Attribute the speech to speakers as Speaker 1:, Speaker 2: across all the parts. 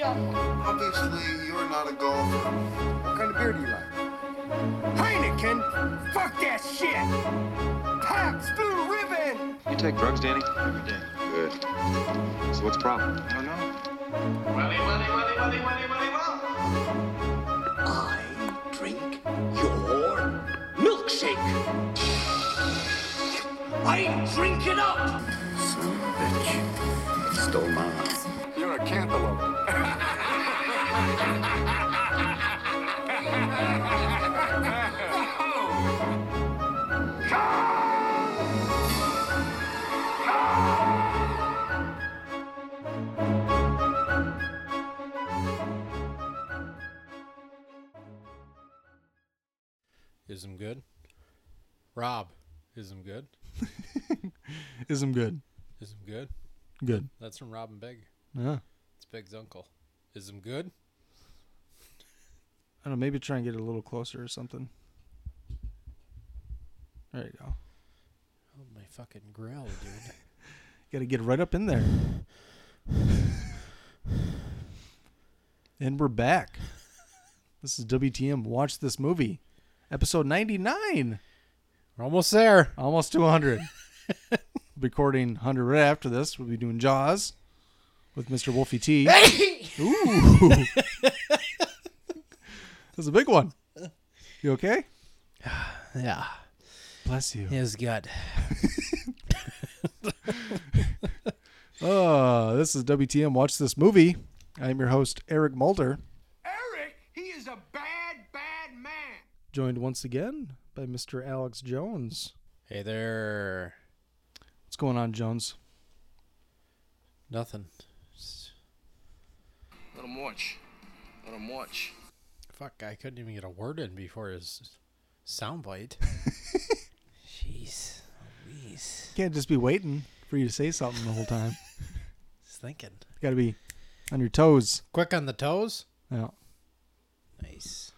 Speaker 1: Asia.
Speaker 2: Obviously, you're not a golfer. What kind of beer do you like?
Speaker 3: Heineken? Fuck that shit! Pabst Blue Ribbon!
Speaker 4: You take drugs, Danny?
Speaker 2: Every day.
Speaker 4: Good. So what's the problem?
Speaker 2: I don't know.
Speaker 3: Welly, welly, welly, welly, welly, welly, well.
Speaker 5: I drink your milkshake. I drink it up.
Speaker 2: Son of a bitch. Stole mine.
Speaker 3: You're a cantaloupe.
Speaker 6: Is him good? Rob, is him good?
Speaker 7: Is him good?
Speaker 6: Is him good?
Speaker 7: Good.
Speaker 6: That's from Robin Big.
Speaker 7: Yeah.
Speaker 6: It's Big's uncle. Is him good?
Speaker 7: I don't know. Maybe try and get it a little closer or something. There you go.
Speaker 6: Oh my fucking grill, dude.
Speaker 7: Got to get right up in there. and we're back. This is WTM. Watch this movie, episode ninety nine.
Speaker 6: We're almost there.
Speaker 7: Almost to 100. Recording 100 right after this. We'll be doing Jaws with Mr. Wolfie T. Ooh. That's a big one. You okay?
Speaker 6: Yeah.
Speaker 7: Bless you.
Speaker 6: His gut.
Speaker 7: Uh, this is WTM. Watch this movie. I'm your host, Eric Mulder,
Speaker 3: Eric, he is a bad, bad man.
Speaker 7: joined once again by Mr. Alex Jones.
Speaker 6: Hey there.
Speaker 7: What's going on, Jones?
Speaker 6: Nothing. Just-
Speaker 8: Let him watch. Let him watch.
Speaker 6: Fuck, I couldn't even get a word in before his soundbite. Jeez. Louise.
Speaker 7: Can't just be waiting for you to say something the whole time.
Speaker 6: Just thinking.
Speaker 7: Got to be on your toes.
Speaker 6: Quick on the toes?
Speaker 7: Yeah.
Speaker 6: Nice.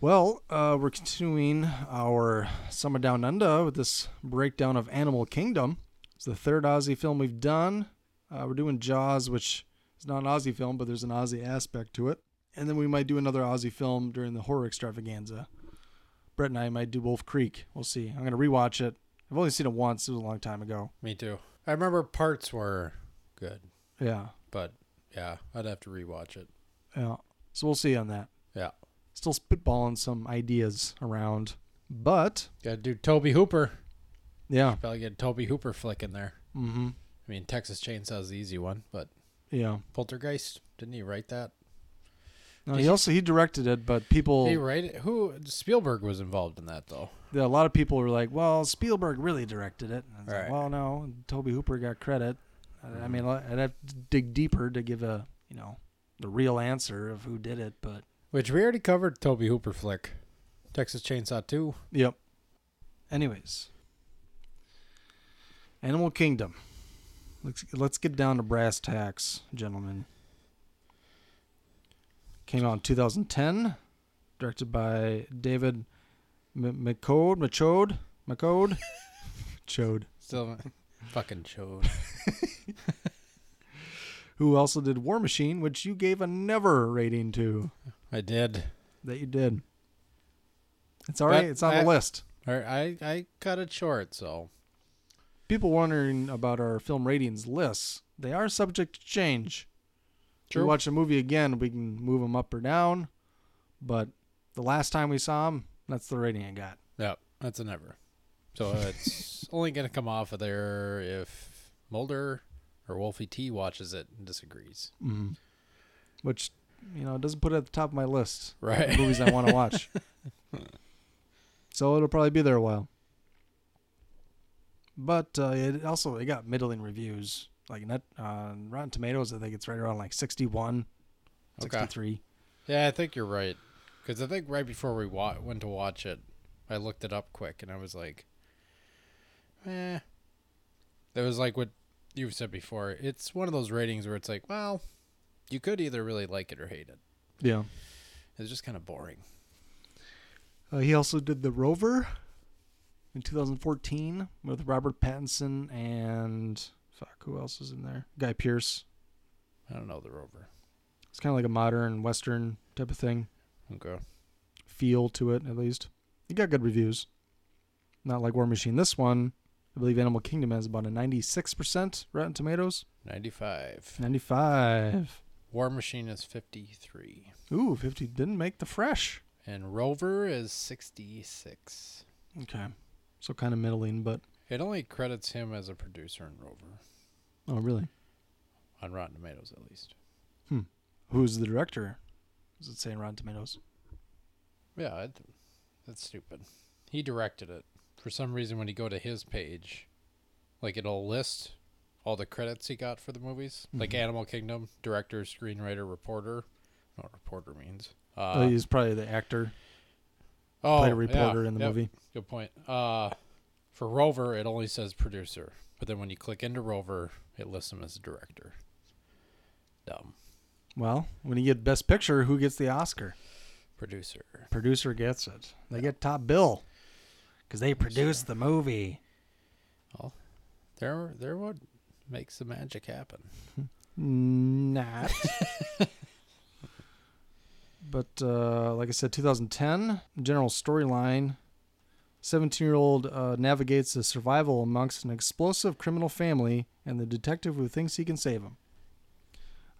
Speaker 7: Well, uh, we're continuing our Summer Down Under with this breakdown of Animal Kingdom. It's the third Aussie film we've done. Uh, we're doing Jaws, which is not an Aussie film, but there's an Aussie aspect to it. And then we might do another Aussie film during the horror extravaganza. Brett and I might do Wolf Creek. We'll see. I'm going to rewatch it. I've only seen it once. It was a long time ago.
Speaker 6: Me too. I remember parts were good,
Speaker 7: Yeah.
Speaker 6: but yeah, I'd have to rewatch it.
Speaker 7: Yeah. So we'll see on that.
Speaker 6: Yeah.
Speaker 7: Still spitballing some ideas around. But,
Speaker 6: Gotta do Tobe Hooper.
Speaker 7: yeah.
Speaker 6: Probably get a Tobe Hooper flick in there.
Speaker 7: Mm-hmm.
Speaker 6: I mean, Texas Chainsaw's the easy one, but
Speaker 7: Yeah.
Speaker 6: Poltergeist, didn't he write that?
Speaker 7: No, he also he directed it, but people
Speaker 6: He write it? Who Spielberg was involved in that though.
Speaker 7: Yeah, a lot of people were like, "Well, Spielberg really directed it." And I was like,
Speaker 6: Right.
Speaker 7: well, no, Tobe Hooper got credit. I- I mm-hmm. mean, I'd have to dig deeper to give a you know the real answer of who did it, but
Speaker 6: Which we already covered Tobe Hooper flick. Texas Chainsaw 2.
Speaker 7: yep. Anyways, Animal Kingdom. Let's let's get down to brass tacks, gentlemen. Came out in 2010, directed by David M- McCode, Machode, McCode, Chode.
Speaker 6: Still fucking showed.
Speaker 7: who also did War Machine, which you gave a never rating to.
Speaker 6: I did.
Speaker 7: That you did. It's all right.
Speaker 6: But
Speaker 7: It's on
Speaker 6: I-
Speaker 7: the list.
Speaker 6: I, I I cut it short, so
Speaker 7: People wondering about our film ratings lists. They are subject to change. If we watch a movie again, we can move them up or down. But the last time we saw them, that's the rating I got.
Speaker 6: yeah, that's a never. So it's only gonna come off of there if Mulder or Wolfie T watches it and disagrees.
Speaker 7: Mm-hmm. Which, you know, doesn't put it at the top of my list.
Speaker 6: Right.
Speaker 7: movies I want to watch. so it'll probably be there a while. But uh, it also it got middling reviews. Like net uh, Rotten Tomatoes, I think it's right around like 61,
Speaker 6: Okay.
Speaker 7: 63.
Speaker 6: Yeah, I think you're right. Because I think right before we wa- went to watch it, I looked it up quick and I was like, eh. That was like what you've said before. It's one of those ratings where it's like, well, you could either really like it or hate it.
Speaker 7: Yeah.
Speaker 6: It's just kind of boring.
Speaker 7: Uh, he also did The Rover in 2014 with Robert Pattinson and fuck, who else is in there? Guy Pearce.
Speaker 6: I don't know the rover.
Speaker 7: It's kind of like a modern western type of thing,
Speaker 6: Okay.
Speaker 7: feel to it at least. It got good reviews. Not like War Machine. This one, I believe Animal Kingdom has about a 96% Rotten Tomatoes.
Speaker 6: 95.
Speaker 7: 95.
Speaker 6: War Machine is 53.
Speaker 7: Ooh, 50 didn't make the fresh.
Speaker 6: And Rover is 66.
Speaker 7: Okay. So kind of middling, but
Speaker 6: It only credits him as a producer in Rover,
Speaker 7: oh, really?
Speaker 6: on Rotten Tomatoes at least. Hmm.
Speaker 7: Who's the director? Does it saying Rotten Tomatoes?
Speaker 6: Yeah, I th- that's stupid. He directed it. For some reason, when you go to his page, like it'll list all the credits he got for the movies, like Animal Kingdom, director, screenwriter, reporter. I don't know what reporter means. Uh,
Speaker 7: oh, he's probably the actor.
Speaker 6: Oh,
Speaker 7: played a
Speaker 6: yeah,
Speaker 7: reporter in the
Speaker 6: yep,
Speaker 7: movie.
Speaker 6: Good point. Uh, for Rover, it only says producer, but then when you click into Rover, it lists him as a director. Dumb
Speaker 7: Well, when you get Best Picture, who gets the Oscar?
Speaker 6: producer.
Speaker 7: Producer gets it. They get top bill because they produced the movie.
Speaker 6: Well, They're they're what makes the magic happen.
Speaker 7: Not. but uh, like I said, 2010 general storyline. 17 year old uh, navigates the survival amongst an explosive criminal family and the detective who thinks he can save him.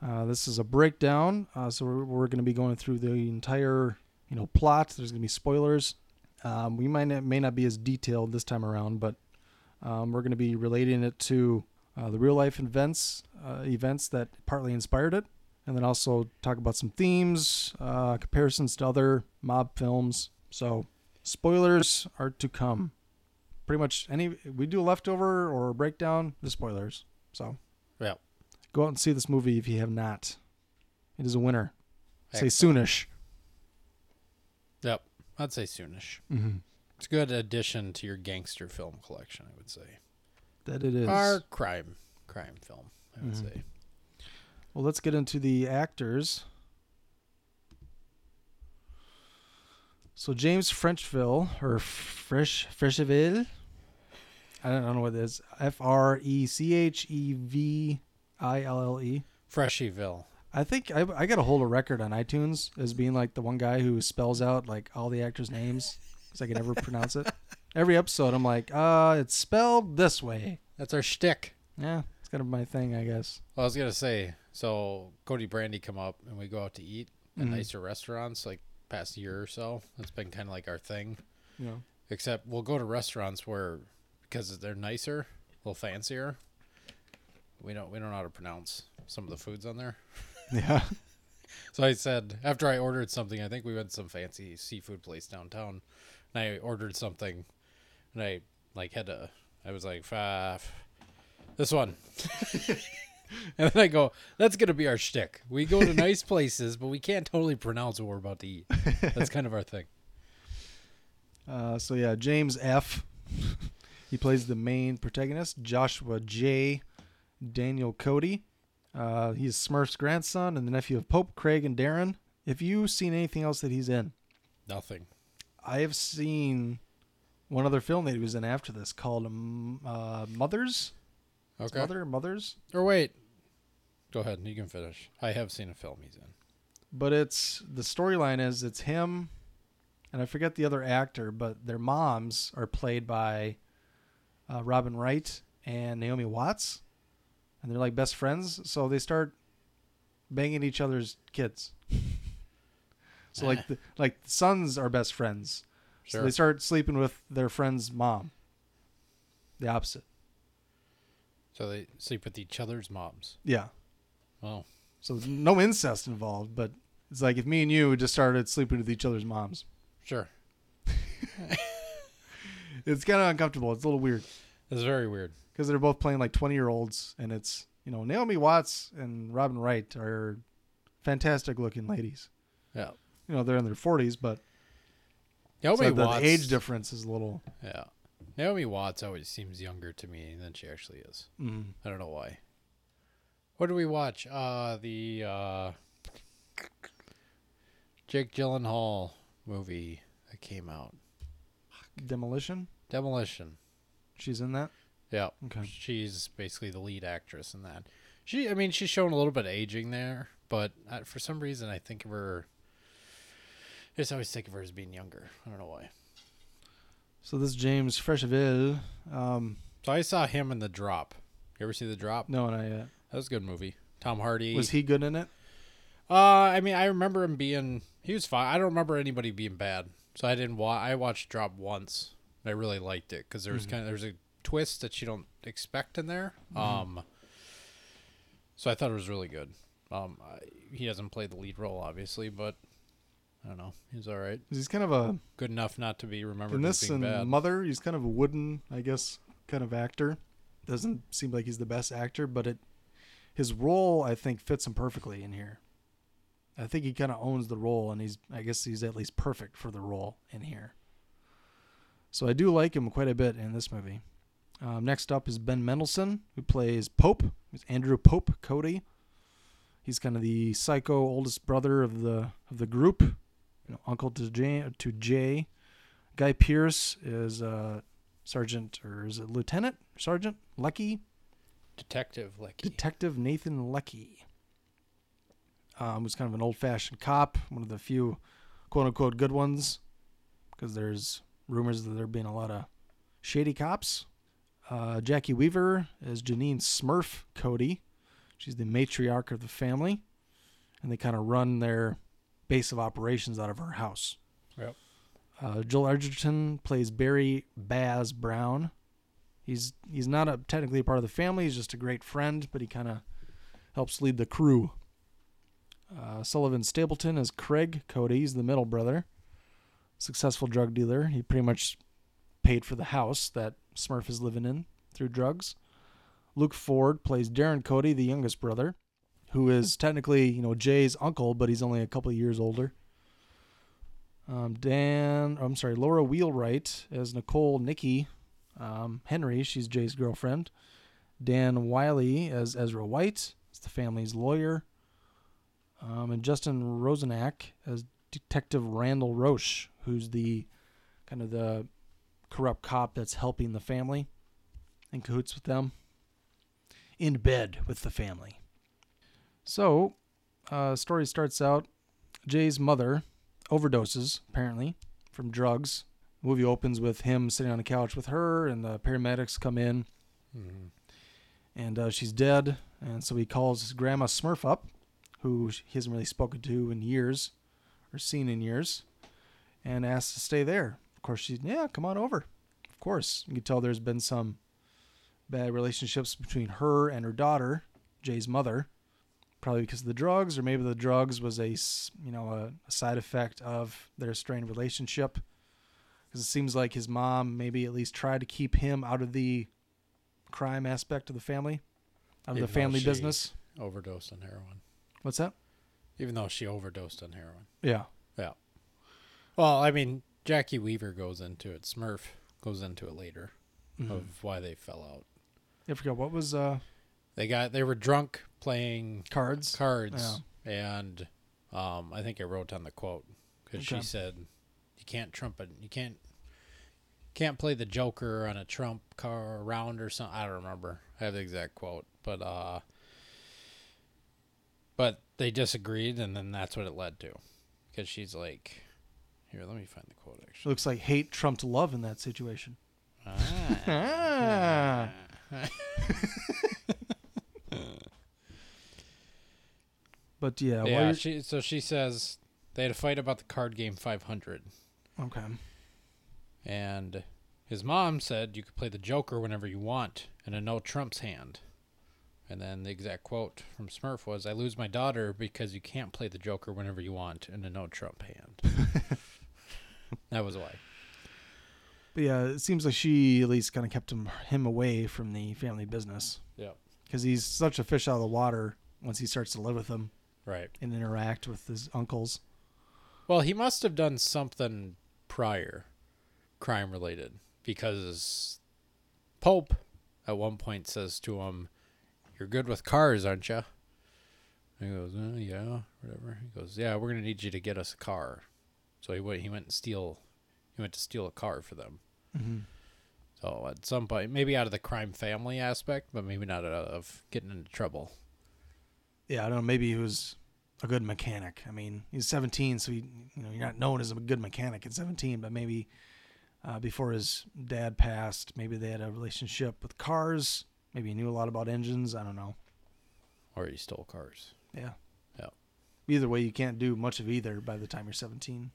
Speaker 7: Uh, this is a breakdown, uh, so we're, we're going to be going through the entire, you know, plot. There's going to be spoilers. Um, we might not, may not be as detailed this time around, but um, we're going to be relating it to uh, the real life events, uh, events that partly inspired it, and then also talk about some themes, uh, comparisons to other mob films. So, spoilers are to come. Pretty much any we do a leftover or a breakdown, the spoilers. So,
Speaker 6: Yeah.
Speaker 7: go out and see this movie if you have not. It is a winner. Say soonish.
Speaker 6: Yep, I'd say soonish.
Speaker 7: Mm-hmm.
Speaker 6: It's a good addition to your gangster film collection, I would say.
Speaker 7: That it is.
Speaker 6: Our crime, crime film, I would
Speaker 7: Mhm.
Speaker 6: say.
Speaker 7: Well, let's get into the actors. So James Frenchville or Fresh Frecheville, I don't, I don't know what it is. F R E C H E V I L L E.
Speaker 6: Freshyville.
Speaker 7: I think I, I got a hold of record on iTunes as being like the one guy who spells out like all the actors' names because I can never pronounce it. Every episode, I'm like, uh, it's spelled this way.
Speaker 6: That's our shtick.
Speaker 7: Yeah, it's kind of my thing, I guess.
Speaker 6: Well, I was gonna say, so Cody Brandy come up and we go out to eat at
Speaker 7: Mhm.
Speaker 6: nicer restaurants like past year or so. That's been kind of like our thing.
Speaker 7: Know.
Speaker 6: Except we'll go to restaurants where because they're nicer, a little fancier. We don't we don't know how to pronounce some of the foods on there.
Speaker 7: Yeah.
Speaker 6: So I said after I ordered something, I think we went to some fancy seafood place downtown, and I ordered something, and I like had to. I was like, "Five, this one," and then I go, "That's gonna be our shtick. We go to nice places, but we can't totally pronounce what we're about to eat. That's kind of our thing."
Speaker 7: Uh, so yeah, James F. he plays the main protagonist. Joshua J. Daniel Cody. Uh, he's Smurf's grandson and the nephew of Pope, Craig, and Darren. Have you seen anything else that he's in?
Speaker 6: Nothing.
Speaker 7: I have seen one other film that he was in after this called um, uh, Mothers.
Speaker 6: Okay.
Speaker 7: Mother, Mothers.
Speaker 6: Or wait. Go ahead. You can finish. I have seen a film he's in.
Speaker 7: But it's the storyline is it's him, and I forget the other actor, but their moms are played by uh, Robin Wright and Naomi Watts, and they're like best friends. So they start banging each other's kids. so like the, like the sons are best friends. So
Speaker 6: Sure.
Speaker 7: they start sleeping with their friend's mom. The opposite.
Speaker 6: So they sleep with each other's moms.
Speaker 7: Yeah.
Speaker 6: Oh,
Speaker 7: So no incest involved, but it's like if me and you just started sleeping with each other's moms.
Speaker 6: sure.
Speaker 7: It's kind of uncomfortable. It's a little weird.
Speaker 6: It's very weird.
Speaker 7: because they're both playing like 20 year olds and it's you know naomi watts and robin wright are fantastic looking ladies
Speaker 6: Yeah.
Speaker 7: you know they're in their 40s but
Speaker 6: Naomi
Speaker 7: so the, the age difference is a little
Speaker 6: Yeah. Naomi Watts always seems younger to me than she actually is.
Speaker 7: mm,
Speaker 6: I don't know why. What do we watch? Uh the uh Jake Gyllenhaal movie that came out.
Speaker 7: demolition
Speaker 6: Demolition.
Speaker 7: she's in that
Speaker 6: Yeah.
Speaker 7: Okay.
Speaker 6: She's basically the lead actress in that. She I mean she's shown a little bit of aging there, but uh, for some reason I think of her. I just always think of her as being younger. I don't know why.
Speaker 7: So this James Frecheville, um,
Speaker 6: So I saw him in the drop. You ever see the drop?
Speaker 7: no, not yet.
Speaker 6: That was a good movie. Tom Hardy.
Speaker 7: Was he good in it?
Speaker 6: Uh, I mean, I remember him being. He was fine. I don't remember anybody being bad. So I didn't watch. I watched Drop once. I really liked it because there was kind of there's a twist that you don't expect in there. Um. So I thought it was really good. Um, I, he doesn't play the lead role, obviously, but I don't know. He's all right.
Speaker 7: He's kind of a
Speaker 6: Good enough not to be remembered
Speaker 7: in
Speaker 6: as
Speaker 7: this
Speaker 6: being
Speaker 7: and
Speaker 6: bad.
Speaker 7: Mother. He's kind of a wooden, I guess, kind of actor. Doesn't seem like he's the best actor, but it his role I think fits him perfectly in here. I think he kind of owns the role, and he's I guess he's at least perfect for the role in here. So I do like him quite a bit in this movie. Um, next up is Ben Mendelsohn, who plays Pope. It's Andrew Pope Cody. He's kind of the psycho oldest brother of the of the group, you know, uncle to Jay. To Jay. Guy Pearce is uh, sergeant or is it lieutenant sergeant Lecky
Speaker 6: Detective Lecky.
Speaker 7: Detective Nathan Lecky. Um, who's kind of an old fashioned cop, one of the few quote unquote good ones, because there's rumors that there have been a lot of shady cops. Uh, Jacki Weaver is Janine Smurf Cody. She's the matriarch of the family, and they kind of run their base of operations out of her house.
Speaker 6: Yep.
Speaker 7: Uh, Joel Edgerton plays Barry Baz Brown. He's he's not a, technically a part of the family. He's just a great friend, but he kind of helps lead the crew. Uh, Sullivan Stapleton is Craig Cody. He's the middle brother, successful drug dealer. He pretty much paid for the house that Smurf is living in through drugs. Luke Ford plays Darren Cody, the youngest brother, who is technically you know Jay's uncle, but he's only a couple of years older. Um, Dan, I'm sorry, Laura Wheelwright as Nicole Nicky um, Henry. She's Jay's girlfriend. Dan Wyllie as Ezra White, as the family's lawyer. Um, and Justin Rosniak as Detective Randall Roche, who's the kind of the corrupt cop that's helping the family in cahoots with them, in bed with the family. So, uh, story starts out Jay's mother overdoses, apparently, from drugs. Movie opens with him sitting on a couch with her, and the paramedics come in, and uh, she's dead. And so he calls his grandma Smurf up, who he hasn't really spoken to in years, or seen in years, and asks to stay there. Of course, she's yeah, come on over. Of course, you can tell there's been some bad relationships between her and her daughter, Jay's mother probably because of the drugs, or maybe the drugs was a you know a, a side effect of their strained relationship. Because it seems like his mom maybe at least tried to keep him out of the crime aspect of the family, out of
Speaker 6: Even
Speaker 7: the family
Speaker 6: she-
Speaker 7: business.
Speaker 6: Overdosed on heroin.
Speaker 7: What's that?
Speaker 6: Even though she overdosed on heroin.
Speaker 7: Yeah,
Speaker 6: Yeah. Well, I mean, Jacki Weaver goes into it. Smurf goes into it later
Speaker 7: Mm-hmm.
Speaker 6: of why they fell out.
Speaker 7: I forgot what was uh
Speaker 6: They got they were drunk playing
Speaker 7: cards.
Speaker 6: cards, and um, I think I wrote down the quote because
Speaker 7: Okay.
Speaker 6: she said, "You can't trump it. You can't can't play the Joker on a trump car round or something." I don't remember. I have the exact quote, but uh, but they disagreed, and then that's what it led to, because she's like, "Here, let me find the quote."
Speaker 7: It
Speaker 6: Actually,
Speaker 7: looks like hate trumped love in that situation.
Speaker 6: ah.
Speaker 7: Ah. but yeah,
Speaker 6: yeah. She so she says they had a fight about the card game 500.
Speaker 7: Okay.
Speaker 6: And his mom said you could play the Joker whenever you want in a no Trump's hand. And then the exact quote from Smurf was, I lose my daughter because you can't play the Joker whenever you want in a no Trump hand. that was why.
Speaker 7: But yeah, it seems like she at least kind of kept him him away from the family business
Speaker 6: Yeah.
Speaker 7: because he's such a fish out of the water once he starts to live with them
Speaker 6: Right.
Speaker 7: and interact with his uncles.
Speaker 6: Well, he must have done something prior, crime related, because Pope at one point says to him, You're good with cars, aren't you? He goes, uh, Yeah, whatever. He goes, Yeah, we're going to need you to get us a car. So he went, he went and steal, he went to steal a car for them.
Speaker 7: Mm-hmm.
Speaker 6: So at some point, maybe out of the crime family aspect, but maybe not out of getting into trouble.
Speaker 7: Yeah, I don't know. Maybe he was a good mechanic. I mean, he's 17, so he, you know, you're not known as a good mechanic at 17, but maybe uh, before his dad passed, maybe they had a relationship with cars. Maybe he knew a lot about engines. I don't know.
Speaker 6: Or he stole cars.
Speaker 7: Yeah.
Speaker 6: Yeah.
Speaker 7: Either way, you can't do much of either by the time you're 17.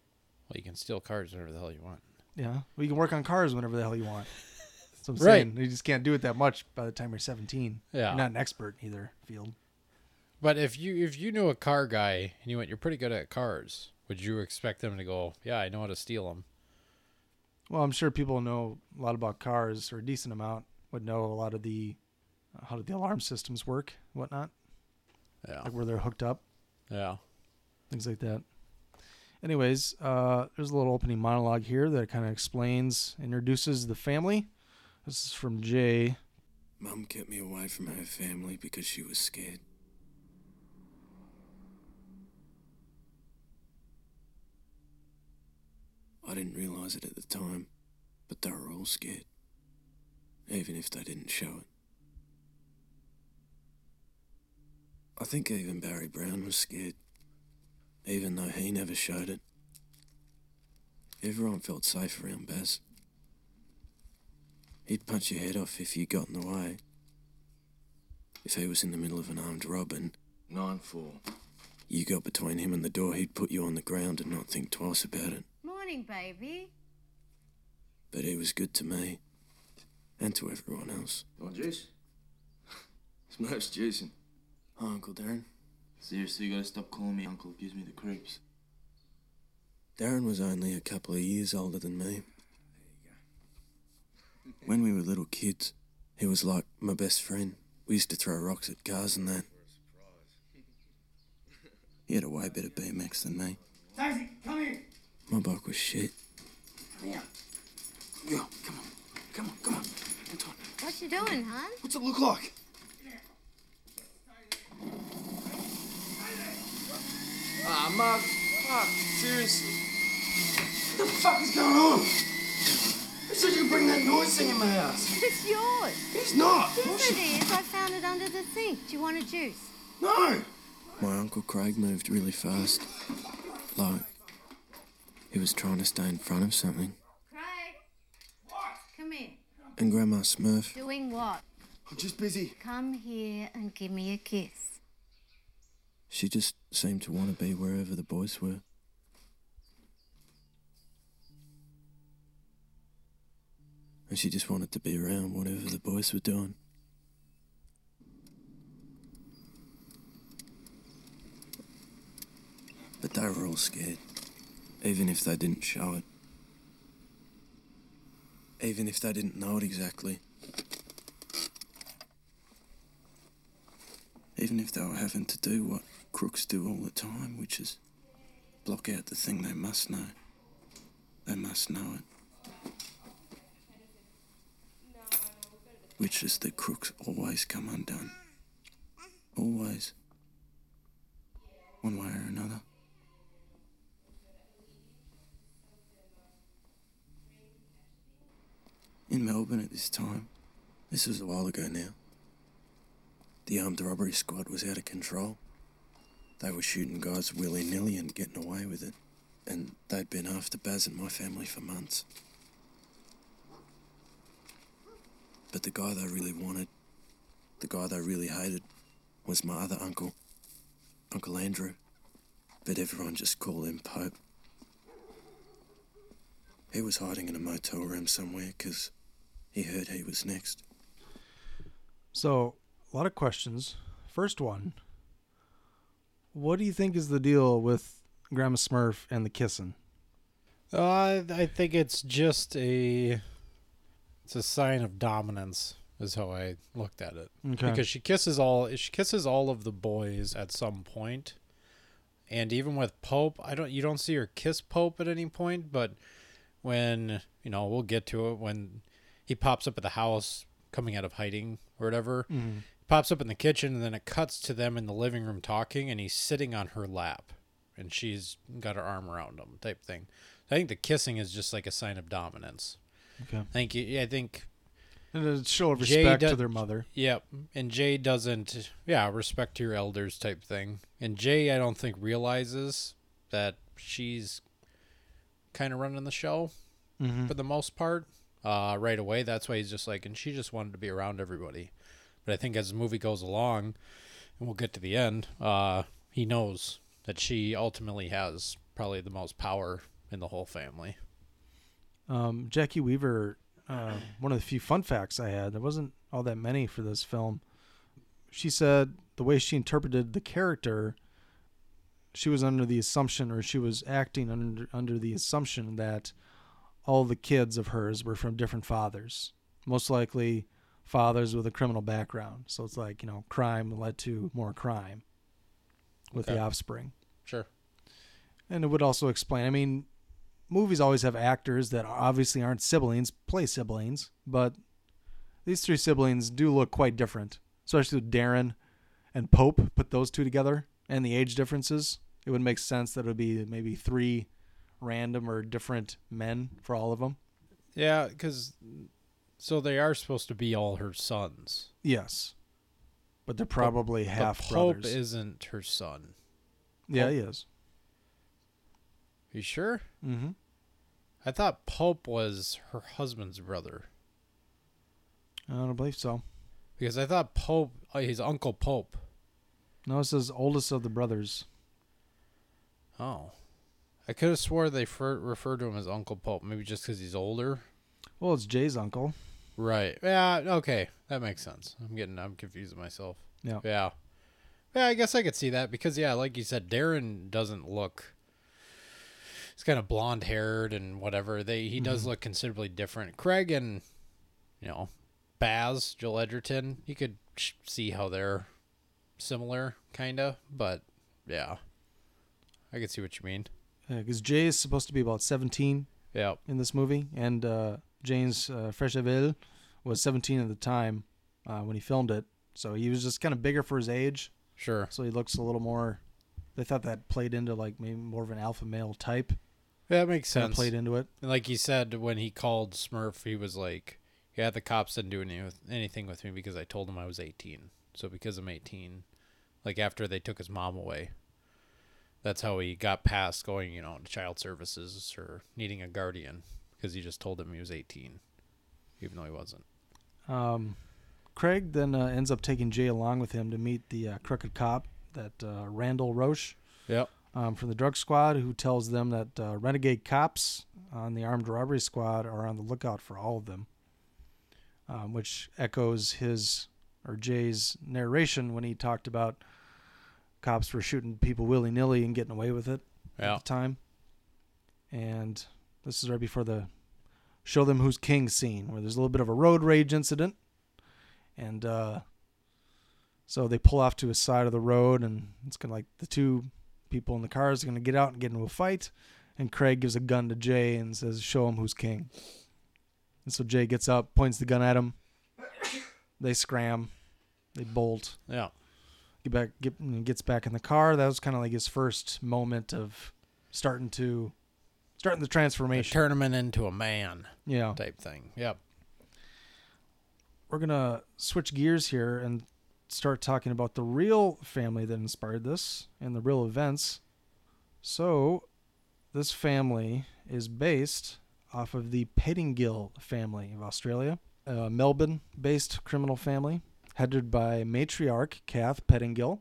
Speaker 6: Well, you can steal cars whenever the hell you want.
Speaker 7: Yeah. Well, you can work on cars whenever the hell you want. That's what I'm
Speaker 6: Right.
Speaker 7: saying. You just can't do it that much by the time you're 17.
Speaker 6: Yeah.
Speaker 7: You're not an expert in either field.
Speaker 6: But if you if you knew a car guy and you went, you're pretty good at cars. Would you expect them to go? Yeah, I know how to steal them.
Speaker 7: Well, I'm sure people know a lot about cars, or a decent amount would know a lot of the uh, how do the alarm systems work, whatnot,
Speaker 6: Yeah.
Speaker 7: like where they're hooked up,
Speaker 6: Yeah.
Speaker 7: things like that. Anyways, uh, there's a little opening monologue here that kind of explains, introduces the family. This is from Jay.
Speaker 1: Mom kept me away from her family because she was scared. I didn't realise it at the time, but they were all scared, even if they didn't show it. I think even Barry Brown was scared, even though he never showed it. Everyone felt safe around Baz. He'd punch your head off if you got in the way. If he was in the middle of an armed rob and
Speaker 8: 9 4.
Speaker 1: you got between him and the door, he'd put you on the ground and not think twice about it.
Speaker 9: Morning, baby.
Speaker 1: But he was good to me. And to everyone else.
Speaker 8: You want juice? Smurf's juicing.
Speaker 1: Hi, Uncle Darren.
Speaker 8: Seriously, you gotta stop calling me uncle. It gives me the creeps.
Speaker 1: Darren was only a couple of years older than me. When we were little kids, he was like my best friend. We used to throw rocks at cars and that. He had a way better BMX than me.
Speaker 3: Taxi, come here.
Speaker 1: My bike was shit.
Speaker 3: Yeah.
Speaker 1: Yeah, come on. Come on, come on. Anton,
Speaker 9: What you doing, hon?
Speaker 1: what's it look like?
Speaker 8: Ah, Mark. Fuck, seriously.
Speaker 3: What the fuck is going on? Who said you could bring that noise thing in my house?
Speaker 9: It's yours.
Speaker 3: It's not.
Speaker 9: Yes, it is. I found it under the sink. Do you want a juice?
Speaker 3: No.
Speaker 1: My Uncle Craig moved really fast. Like, he was trying to stay in front of something.
Speaker 9: Craig. What? Come here.
Speaker 1: And Grandma Smurf,
Speaker 9: Doing what?
Speaker 3: I'm just busy.
Speaker 9: Come here and give me a kiss.
Speaker 1: she just seemed to want to be wherever the boys were. And she just wanted to be around whatever the boys were doing. But they were all scared, even if they didn't show it. Even if they didn't know it exactly. Even if they were having to do what crooks do all the time, which is block out the thing they must know. They must know it. Which is that crooks always come undone. Always. One way or another. In Melbourne at this time, this was a while ago now, the armed robbery squad was out of control. They were shooting guys willy nilly and getting away with it. And they'd been after Baz and my family for months. But the guy they really wanted, the guy they really hated, was my other uncle, Uncle Andrew. But everyone just called him Pope. He was hiding in a motel room somewhere because he heard he was next.
Speaker 7: So, a lot of questions. First one What do you think is the deal with Grandma Smurf and the kissing?
Speaker 6: Uh, I think it's just a it's a sign of dominance is how I looked at it.
Speaker 7: Okay.
Speaker 6: Because she kisses all she kisses all of the boys at some point. And even with Pope, I don't you don't see her kiss Pope at any point, but when, you know, we'll get to it when he pops up at the house coming out of hiding or whatever. Pops up in the kitchen and then it cuts to them in the living room talking and he's sitting on her lap and she's got her arm around him type thing. I think the kissing is just like a sign of dominance.
Speaker 7: Okay.
Speaker 6: I think yeah, I think
Speaker 7: And a show of respect
Speaker 6: do-
Speaker 7: to their mother.
Speaker 6: Yep. And Jay doesn't, yeah, respect to your elders type thing. And Jay, I don't think realizes that she's kind of running the show
Speaker 7: Mhm.
Speaker 6: for the most part uh, right away. That's why he's just like, and she just wanted to be around everybody. But I think as the movie goes along, and we'll get to the end, uh, he knows that she ultimately has probably the most power in the whole family.
Speaker 7: Um, Jacki Weaver, uh, one of the few fun facts I had, there wasn't all that many for this film. She said the way she interpreted the character, she was under the assumption, or she was acting under under the assumption that all the kids of hers were from different fathers, most likely fathers with a criminal background. So it's like you know, crime led to more crime with the offspring.
Speaker 6: Sure.
Speaker 7: And it would also explain. I mean, movies always have actors that obviously aren't siblings play siblings, but these three siblings do look quite different, especially with Darren and Pope. Put those two together and the age differences, it would make sense that it would be maybe three random or different men for all of them.
Speaker 6: Yeah, because so they are supposed to be all her sons.
Speaker 7: Yes, but they're probably
Speaker 6: But
Speaker 7: half
Speaker 6: Pope
Speaker 7: brothers.
Speaker 6: isn't her son.
Speaker 7: yeah,
Speaker 6: Pope-
Speaker 7: he is.
Speaker 6: You sure?
Speaker 7: Mm-hmm.
Speaker 6: I thought Pope was her husband's brother
Speaker 7: I don't believe so.
Speaker 6: because I thought Pope, oh, he's Uncle Pope.
Speaker 7: No, it says oldest of the brothers.
Speaker 6: Oh, I could have swore they fer- referred to him as Uncle Pope. Maybe just because he's older.
Speaker 7: Well, it's Jay's uncle.
Speaker 6: Right. Yeah. Okay. That makes sense. I'm getting. I'm confusing myself.
Speaker 7: Yeah.
Speaker 6: Yeah. Yeah. I guess I could see that because yeah, like you said, Darren doesn't look. He's kind of blonde haired and whatever. They he does
Speaker 7: Mhm.
Speaker 6: look considerably different. Craig and you know, Baz Joel Edgerton. You could sh- see how they're similar, kind of. But yeah, I could see what you mean.
Speaker 7: Because Jay is supposed to be about 17
Speaker 6: Yeah.
Speaker 7: in this movie, and uh, James uh, Frecheville was 17 at the time uh, when he filmed it. So he was just kind of bigger for his age.
Speaker 6: Sure.
Speaker 7: So he looks a little more. They thought that played into like maybe more of an alpha male type.
Speaker 6: Yeah, that makes sense.
Speaker 7: played into it.
Speaker 6: And like he said, when he called Smurf, he was like, "Yeah, the cops didn't do any with, anything with me because I told them I was 18. So because I'm 18, like after they took his mom away, that's how he got past going, you know, to child services or needing a guardian because he just told them he was 18, even though he wasn't.
Speaker 7: Um, Craig then uh, ends up taking Jay along with him to meet the uh, crooked cop, that uh, Randall Roche.
Speaker 6: Yep.
Speaker 7: Um, from the drug squad, who tells them that uh, renegade cops on the armed robbery squad are on the lookout for all of them, um, which echoes his or Jay's narration when he talked about cops were shooting people willy nilly and getting away with it
Speaker 6: Yeah.
Speaker 7: at the time. And this is right before the show them who's king scene, where there's a little bit of a road rage incident, and uh, so they pull off to a side of the road, and it's kind of like the two people in the cars are going to get out and get into a fight. And Craig gives a gun to Jay and says, "Show him who's king." And so Jay gets up, points the gun at him. They scram, they bolt.
Speaker 6: Yeah.
Speaker 7: Get back, get, mm, gets back in the car. That was kind of like his first moment of starting to, starting the transformation.
Speaker 6: tournament into a man
Speaker 7: Yeah.
Speaker 6: type thing. Yep.
Speaker 7: we're gonna switch gears here and start talking about the real family that inspired this and the real events. So, this family is based off of the Pettingill family of Australia, a Melbourne-based criminal family headed by matriarch Kath Pettingill.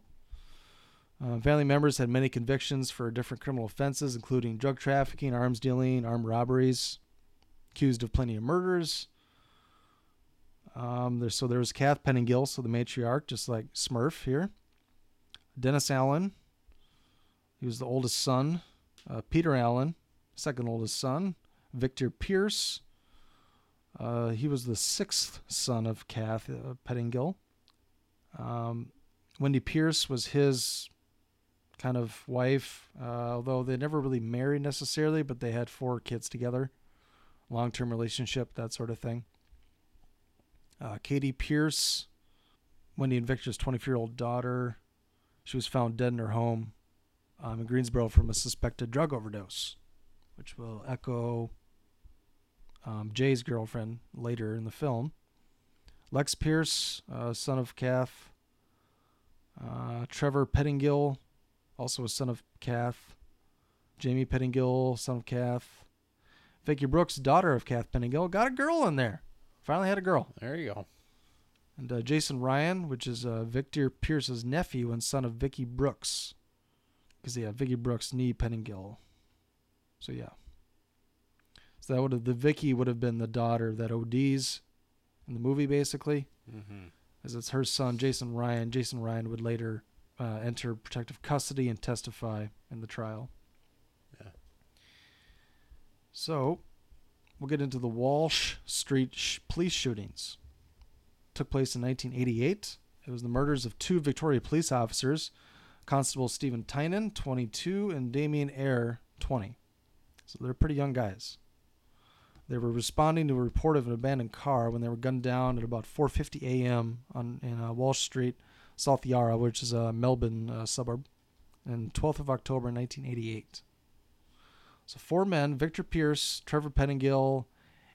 Speaker 7: Uh, family members had many convictions for different criminal offenses, including drug trafficking, arms dealing, armed robberies, accused of plenty of murders. Um, there, so there was Kath Pettingill, so the matriarch, just like Smurf here. Dennis Allen, he was the oldest son. Uh, Peter Allen, second oldest son. Victor Pierce, uh, he was the sixth son of Kath uh, Pettingill. Um, Wendy Pierce was his kind of wife, uh, although they never really married necessarily, but they had four kids together, long term relationship, that sort of thing. Uh, Katie Pierce, Wendy and Victor's 24 year old daughter, she was found dead in her home um, in Greensborough from a suspected drug overdose, which will echo um, Jay's girlfriend later in the film. Lex Pierce, uh, son of Kath. Uh, Trevor Pettingill, also a son of Kath. Jamie Pettingill, son of Kath. Vicky Brooks, daughter of Kath Pettingill, got a girl in there. Finally had a girl.
Speaker 6: There you go.
Speaker 7: And uh, Jason Ryan, which is uh, Victor Pierce's nephew and son of Vicky Brooks. Because, yeah, Vicky Brooks, knee Pettingill. So, yeah. So that would have, the Vicky would have been the daughter that ODs in the movie, basically.
Speaker 6: Mm-hmm.
Speaker 7: As it's her son, Jason Ryan. Jason Ryan would later uh, enter protective custody and testify in the trial.
Speaker 6: Yeah.
Speaker 7: So, we'll get into the Walsh Street sh- police shootings. Took place in 1988. It was the murders of two Victoria police officers, Constable Stephen Tynan, 22, and Damien Eyre, 20. So they're pretty young guys. They were responding to a report of an abandoned car when they were gunned down at about 4:50 a.m. on in uh, Walsh Street, South Yarra, which is a Melbourne uh, suburb, on 12th of October 1988. So four men: Victor Pierce, Trevor Pettingill,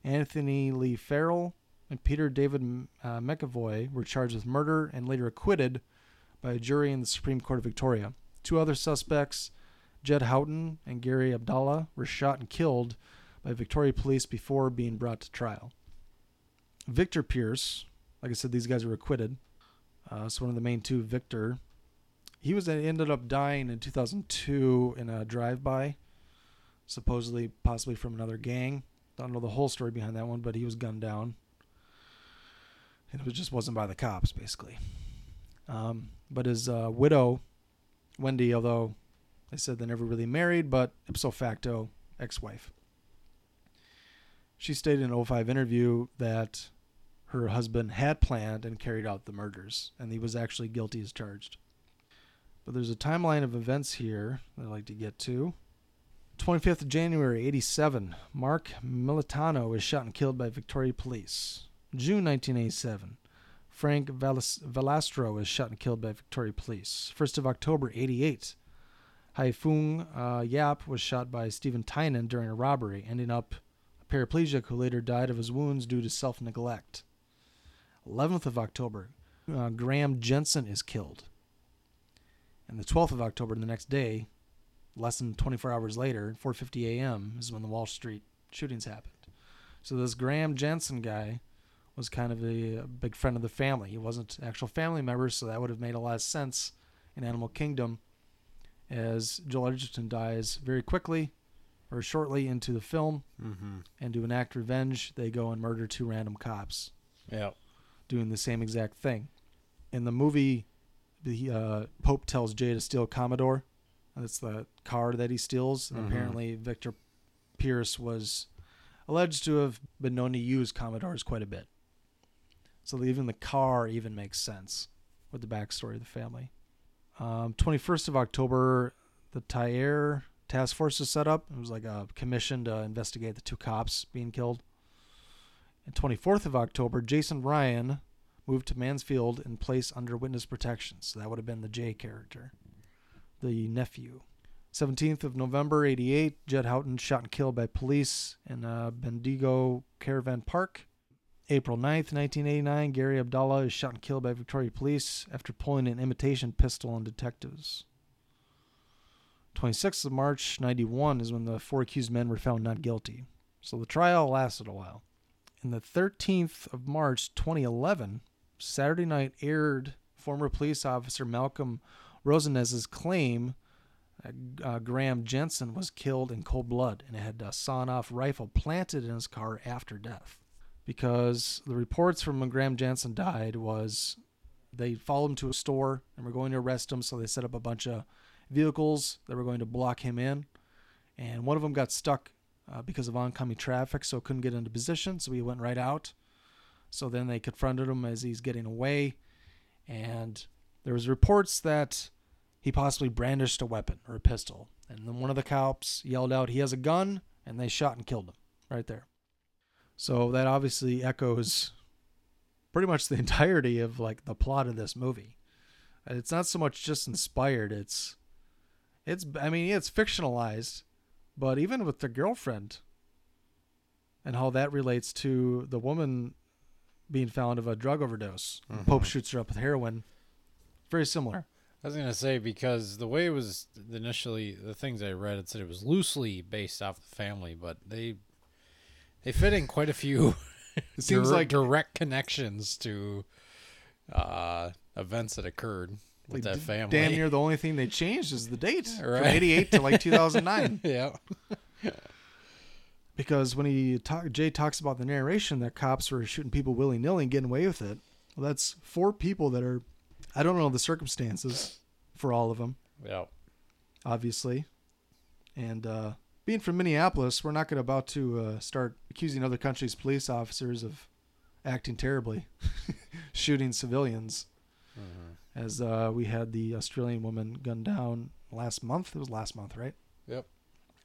Speaker 7: Anthony Lee Farrell, and Peter David uh, McAvoy were charged with murder and later acquitted by a jury in the Supreme Court of Victoria. Two other suspects, Jed Houghton and Gary Abdallah, were shot and killed by Victoria police before being brought to trial. Victor Pierce, like I said, these guys were acquitted. Uh, so one of the main two, Victor, he was ended up dying in 2002 in a drive-by, supposedly possibly from another gang. Don't know the whole story behind that one, but he was gunned down. And it just wasn't by the cops, basically. Um, but his uh, widow, Wendy, although they said they never really married, but ipso facto, ex-wife. She stated in an 05 interview that her husband had planned and carried out the murders, and he was actually guilty as charged. But there's a timeline of events here that I'd like to get to. 25th of January, 87, Mark Militano is shot and killed by Victoria police. June 1987, Frank Valastro is shot and killed by Victoria police. 1st of October, 88, Haifung uh, Yap was shot by Stephen Tynan during a robbery, ending up paraplegic who later died of his wounds due to self neglect. 11th of October, uh, Graham Jensen is killed. And the 12th of October, the next day, less than 24 hours later, 4:50 a.m. is when the Walsh Street shootings happened. So this Graham Jensen guy was kind of a, a big friend of the family. He wasn't actual family member, so that would have made a lot of sense in Animal Kingdom, as Joel Edgerton dies very quickly or shortly into the film,
Speaker 6: Mm-hmm.
Speaker 7: and to enact revenge, they go and murder two random cops
Speaker 6: Yeah.
Speaker 7: doing the same exact thing. In the movie, the uh, Pope tells Jay to steal Commodore. That's the car that he steals. And
Speaker 6: Mhm.
Speaker 7: apparently, Victor Pierce was alleged to have been known to use Commodores quite a bit. So even the car even makes sense with the backstory of the family. Um, 21st of October, the Tyre task force is set up. It was like a commission to investigate the two cops being killed. And 24th of October, Jason Ryan moved to Mansfield and placed under witness protection. So that would have been the J character, the nephew. 17th of November, 88, Jed Houghton shot and killed by police in uh, Bendigo Caravan Park. April 9th, 1989, Gary Abdallah is shot and killed by Victoria police after pulling an imitation pistol on detectives. 26th of March, 91 is when the four accused men were found not guilty. So the trial lasted a while. In the 13th of March 2011, Saturday night aired former police officer Malcolm Rosenez's claim that uh, Graham Jensen was killed in cold blood and had a sawn off rifle planted in his car after death. Because the reports from when Graham Jensen died was they followed him to a store and were going to arrest him, so they set up a bunch of vehicles that were going to block him in. And one of them got stuck uh, because of oncoming traffic, so couldn't get into position. So he went right out. So then they confronted him as he's getting away, and there was reports that he possibly brandished a weapon or a pistol. And then one of the cops yelled out, "He has a gun!" and they shot and killed him right there. So that obviously echoes pretty much the entirety of like the plot of this movie. It's not so much just inspired; it's it's I mean it's fictionalized, but even with the girlfriend and how that relates to the woman being found of a drug overdose. Pope shoots her up with heroin. Very similar.
Speaker 6: I was gonna say because the way it was initially, the things I read, it said it was loosely based off the family, but they they fit in quite a few.
Speaker 7: It seems
Speaker 6: dir-
Speaker 7: like
Speaker 6: direct connections to uh, events that occurred with
Speaker 7: like
Speaker 6: that family.
Speaker 7: damn near the only thing they changed is the date from
Speaker 6: Right.
Speaker 7: 88 to like 2009.
Speaker 6: yeah.
Speaker 7: because when he talk, Jay talks about the narration that cops were shooting people willy nilly and getting away with it. Well, that's four people that are, I don't know the circumstances for all of them,
Speaker 6: Yeah.
Speaker 7: obviously. And uh, being from Minneapolis, we're not going to about to uh, start accusing other countries' police officers of acting terribly, shooting civilians. As uh, we had the Australian woman gunned down last month. It was last month, right?
Speaker 6: Yep.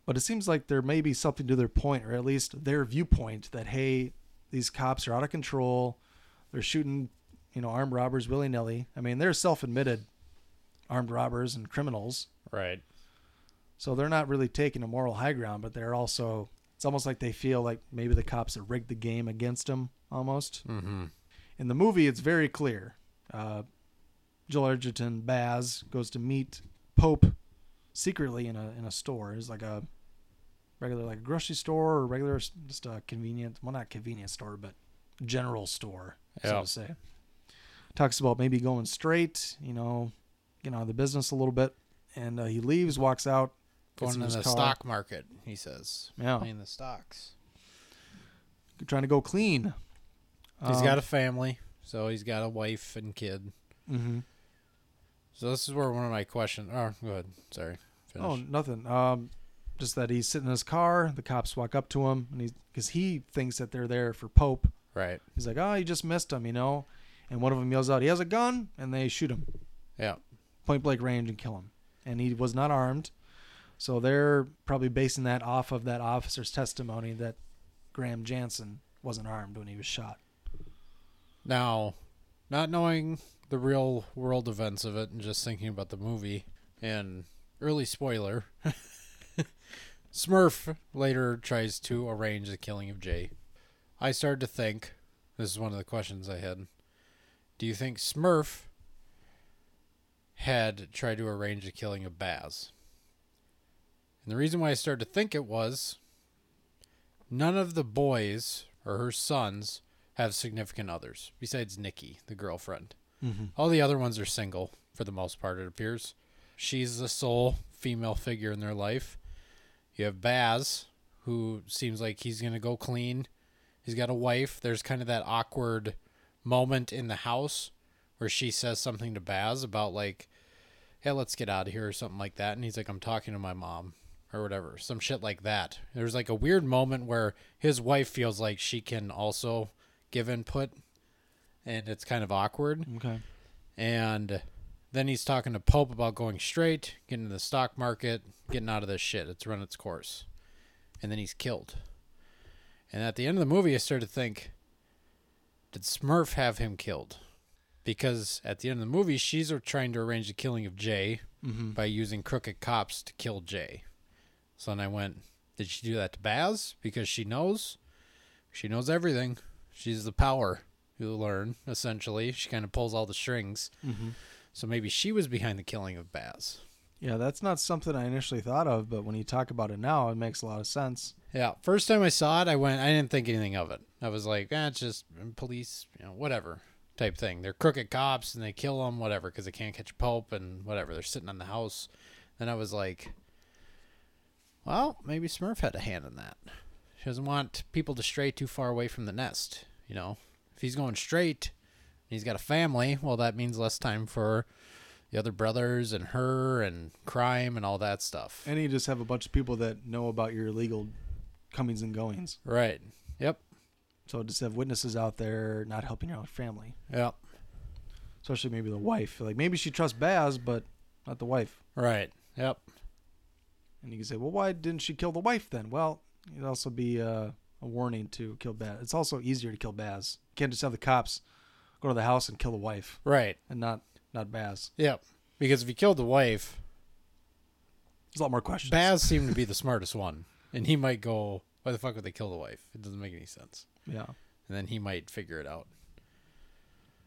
Speaker 7: But it seems like there may be something to their point, or at least their viewpoint, that hey, these cops are out of control. They're shooting, you know, armed robbers willy nilly. I mean, they're self-admitted armed robbers and criminals,
Speaker 6: Right.
Speaker 7: so they're not really taking a moral high ground. But they're also, it's almost like they feel like maybe the cops have rigged the game against them, almost.
Speaker 6: Mm-hmm.
Speaker 7: In the movie, it's very clear. Uh, Joel Edgerton, Baz, goes to meet Pope secretly in a in a store. It's like a regular like a grocery store or regular just a convenient well not convenience store but general store so
Speaker 6: Yeah.
Speaker 7: to say. Talks about maybe going straight, you know, getting out of the business a little bit, and uh, he leaves, walks out,
Speaker 6: Going in
Speaker 7: his
Speaker 6: the
Speaker 7: car,
Speaker 6: stock market, he says.
Speaker 7: Yeah.
Speaker 6: Playing the stocks.
Speaker 7: trying to go clean.
Speaker 6: He's
Speaker 7: Um,
Speaker 6: got a family, so he's got a wife and kid.
Speaker 7: mhm.
Speaker 6: So this is where one of my questions. Oh, go ahead. Sorry. Finish.
Speaker 7: Oh, nothing. Um, just that he's sitting in his car. The cops walk up to him, and he's because he thinks that they're there for Pope.
Speaker 6: Right.
Speaker 7: He's like, "Oh, you just missed him," you know. And one of them yells out, "He has a gun!" And they shoot him,
Speaker 6: Yeah.
Speaker 7: point blank range, and kill him. And he was not armed, so they're probably basing that off of that officer's testimony that Graeme Jensen wasn't armed when he was shot.
Speaker 6: Now, not knowing the real world events of it and just thinking about the movie, and early spoiler, Smurf later tries to arrange the killing of Jay. I started to think this is one of the questions I had. Do you think Smurf had tried to arrange the killing of Baz? And the reason why I started to think it was none of the boys or her sons have significant others besides Nikki, the girlfriend. Mm-hmm. All the other ones are single for the most part, it appears. She's the sole female figure in their life. You have Baz, who seems like he's going to go clean. He's got a wife. There's kind of that awkward moment in the house where she says something to Baz about, like, hey, let's get out of here or something like that. And he's like, I'm talking to my mom or whatever. Some shit like that. There's like a weird moment where his wife feels like she can also give input and it's kind of awkward.
Speaker 7: Okay.
Speaker 6: And then he's talking to Pope about going straight, getting in the stock market, getting out of this shit. It's run its course. And then he's killed. And at the end of the movie, I started to think, did Smurf have him killed? Because at the end of the movie, she's trying to arrange the killing of Jay mm-hmm. by using crooked cops to kill Jay. So then I went, did she do that to Baz? Because she knows. She knows everything. She's the power. You learn essentially. She kind of pulls all the strings. So maybe she was behind the killing of Baz.
Speaker 7: Yeah, that's not something I initially thought of, but when you talk about it now, it makes a lot of sense.
Speaker 6: Yeah, first time I saw it, I went. I didn't think anything of it. I was like, eh, it's just police, you know, whatever type thing. They're crooked cops and they kill them, whatever, because they can't catch a Pope and whatever. They're sitting on the house. Then I was like, well, maybe Smurf had a hand in that. She doesn't want people to stray too far away from the nest. You know, if he's going straight, and he's got a family. Well, that means less time for the other brothers and her and crime and all that stuff.
Speaker 7: And you just have a bunch of people that know about your illegal comings and goings.
Speaker 6: Right. Yep.
Speaker 7: So just have witnesses out there not helping your own family,
Speaker 6: Yep.
Speaker 7: especially maybe the wife. Like maybe she trusts Baz, but not the wife.
Speaker 6: Right. Yep.
Speaker 7: And you can say, well, why didn't she kill the wife then? Well, it'd also be uh, a warning to kill Baz. It's also easier to kill Baz. You can't just have the cops go to the house and kill the wife
Speaker 6: Right.
Speaker 7: and not not Baz.
Speaker 6: Yep. Because if he killed the wife,
Speaker 7: There's a lot more questions.
Speaker 6: Baz seemed to be the smartest one, and he might go, "Why the fuck would they kill the wife? It doesn't make any sense."
Speaker 7: Yeah.
Speaker 6: And then he might figure it out.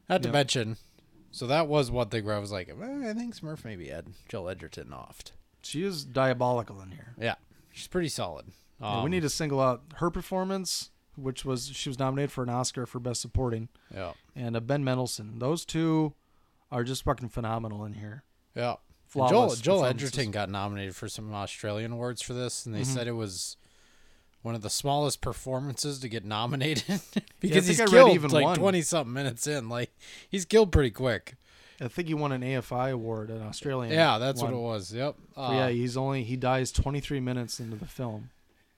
Speaker 6: Not to
Speaker 7: Yep.
Speaker 6: mention, so that was one thing where I was like, eh, I think Smurf maybe had Joel Edgerton offed.
Speaker 7: She is diabolical in here.
Speaker 6: Yeah, she's pretty solid.
Speaker 7: Yeah, we
Speaker 6: Um,
Speaker 7: need to single out her performance, which was she was nominated for an Oscar for Best Supporting,
Speaker 6: Yeah,
Speaker 7: and uh, Ben Mendelsohn. Those two are just fucking phenomenal in here.
Speaker 6: yeah. Joel Joel. Edgerton got nominated for some Australian awards for this, and they
Speaker 7: Mm-hmm.
Speaker 6: said it was one of the smallest performances to get nominated because
Speaker 7: think
Speaker 6: he's
Speaker 7: I
Speaker 6: killed
Speaker 7: even
Speaker 6: like twenty something minutes in. Like he's killed pretty quick.
Speaker 7: I think he won an AFI award, an Australian.
Speaker 6: Yeah, that's what it was. Yep. Uh,
Speaker 7: yeah, he's only he dies 23 minutes into the film.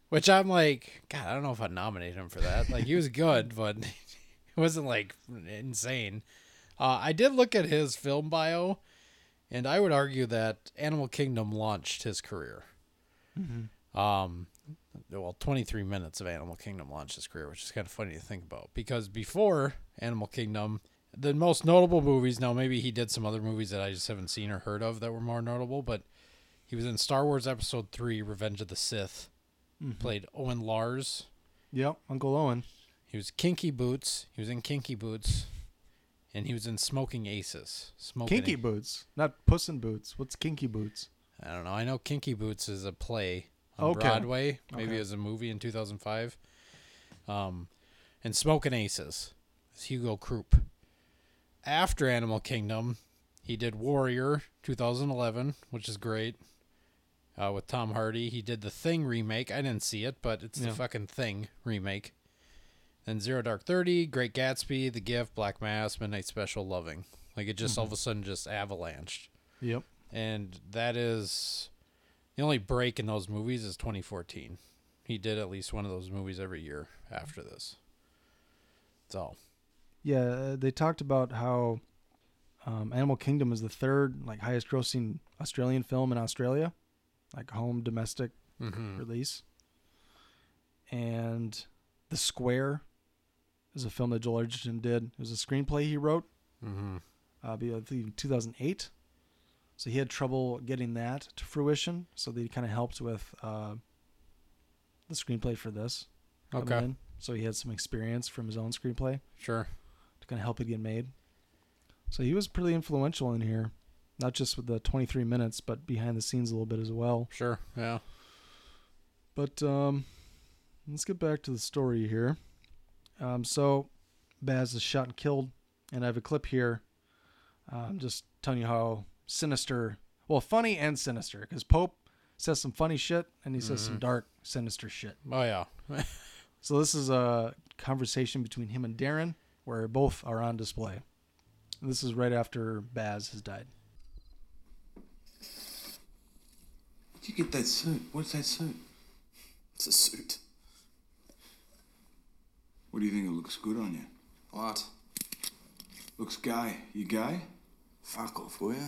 Speaker 6: Which I'm like, God, I don't know if I'd nominate him for that. Like, he was good, but it wasn't like insane. Uh, I did look at his film bio, and I would argue that Animal Kingdom launched his career. Um, well, 23 minutes of Animal Kingdom launched his career, which is kind of funny to think about because before Animal Kingdom, the most notable movies. Now, maybe he did some other movies that I just haven't seen or heard of that were more notable, but he was in Star Wars Episode Three: Revenge of the Sith. Played Owen Lars.
Speaker 7: Yep, Uncle Owen.
Speaker 6: He was Kinky Boots. He was in Kinky Boots, and he was in Smoking Aces. Smoking
Speaker 7: Kinky Boots, not Puss in Boots. What's Kinky Boots?
Speaker 6: I don't know. I know Kinky Boots is a play on
Speaker 7: Okay.
Speaker 6: Broadway. Maybe
Speaker 7: Okay.
Speaker 6: it was a movie in 2005. Um, and Smoking Aces is Hugo Croop. After Animal Kingdom, he did Warrior 2011, which is great. Uh, with Tom Hardy, he did the Thing remake. I didn't see it, but it's
Speaker 7: Yeah.
Speaker 6: the fucking Thing remake. Then Zero Dark Thirty, Great Gatsby, The Gift, Black Mass, Midnight Special, Loving. Like it just all of a sudden just avalanched
Speaker 7: Yep.
Speaker 6: and that is the only break in those movies is 2014. He did at least one of those movies every year after this. So
Speaker 7: Yeah, uh, they talked about how um, Animal Kingdom is the third like highest grossing Australian film in Australia, like home domestic release. And The Square is a film that Joel Edgerton did. It was a screenplay he wrote. Mm-hmm. Uh, I believe in 2008. So he had trouble getting that to fruition. So they kind of helped with uh, the screenplay for this.
Speaker 6: Okay.
Speaker 7: in. So he had some experience from his own screenplay
Speaker 6: sure,
Speaker 7: to kind of help it get made. So he was pretty influential in here, not just with the 23 minutes, but behind the scenes a little bit as well.
Speaker 6: sure, yeah.
Speaker 7: But um, let's get back to the story here. Um, so Baz is shot and killed, and I have a clip here. Um, just telling you how sinister, well, funny and sinister, because Pope says some funny shit and he says some dark, sinister shit.
Speaker 6: Oh yeah,
Speaker 7: So this is a conversation between him and Darren, where both are on display. This is right after Baz has died.
Speaker 2: You get that suit? What's that suit?
Speaker 3: It's a suit.
Speaker 2: What do you think it looks good on you?
Speaker 3: What?
Speaker 2: Looks gay. You gay?
Speaker 3: Fuck off, will ya?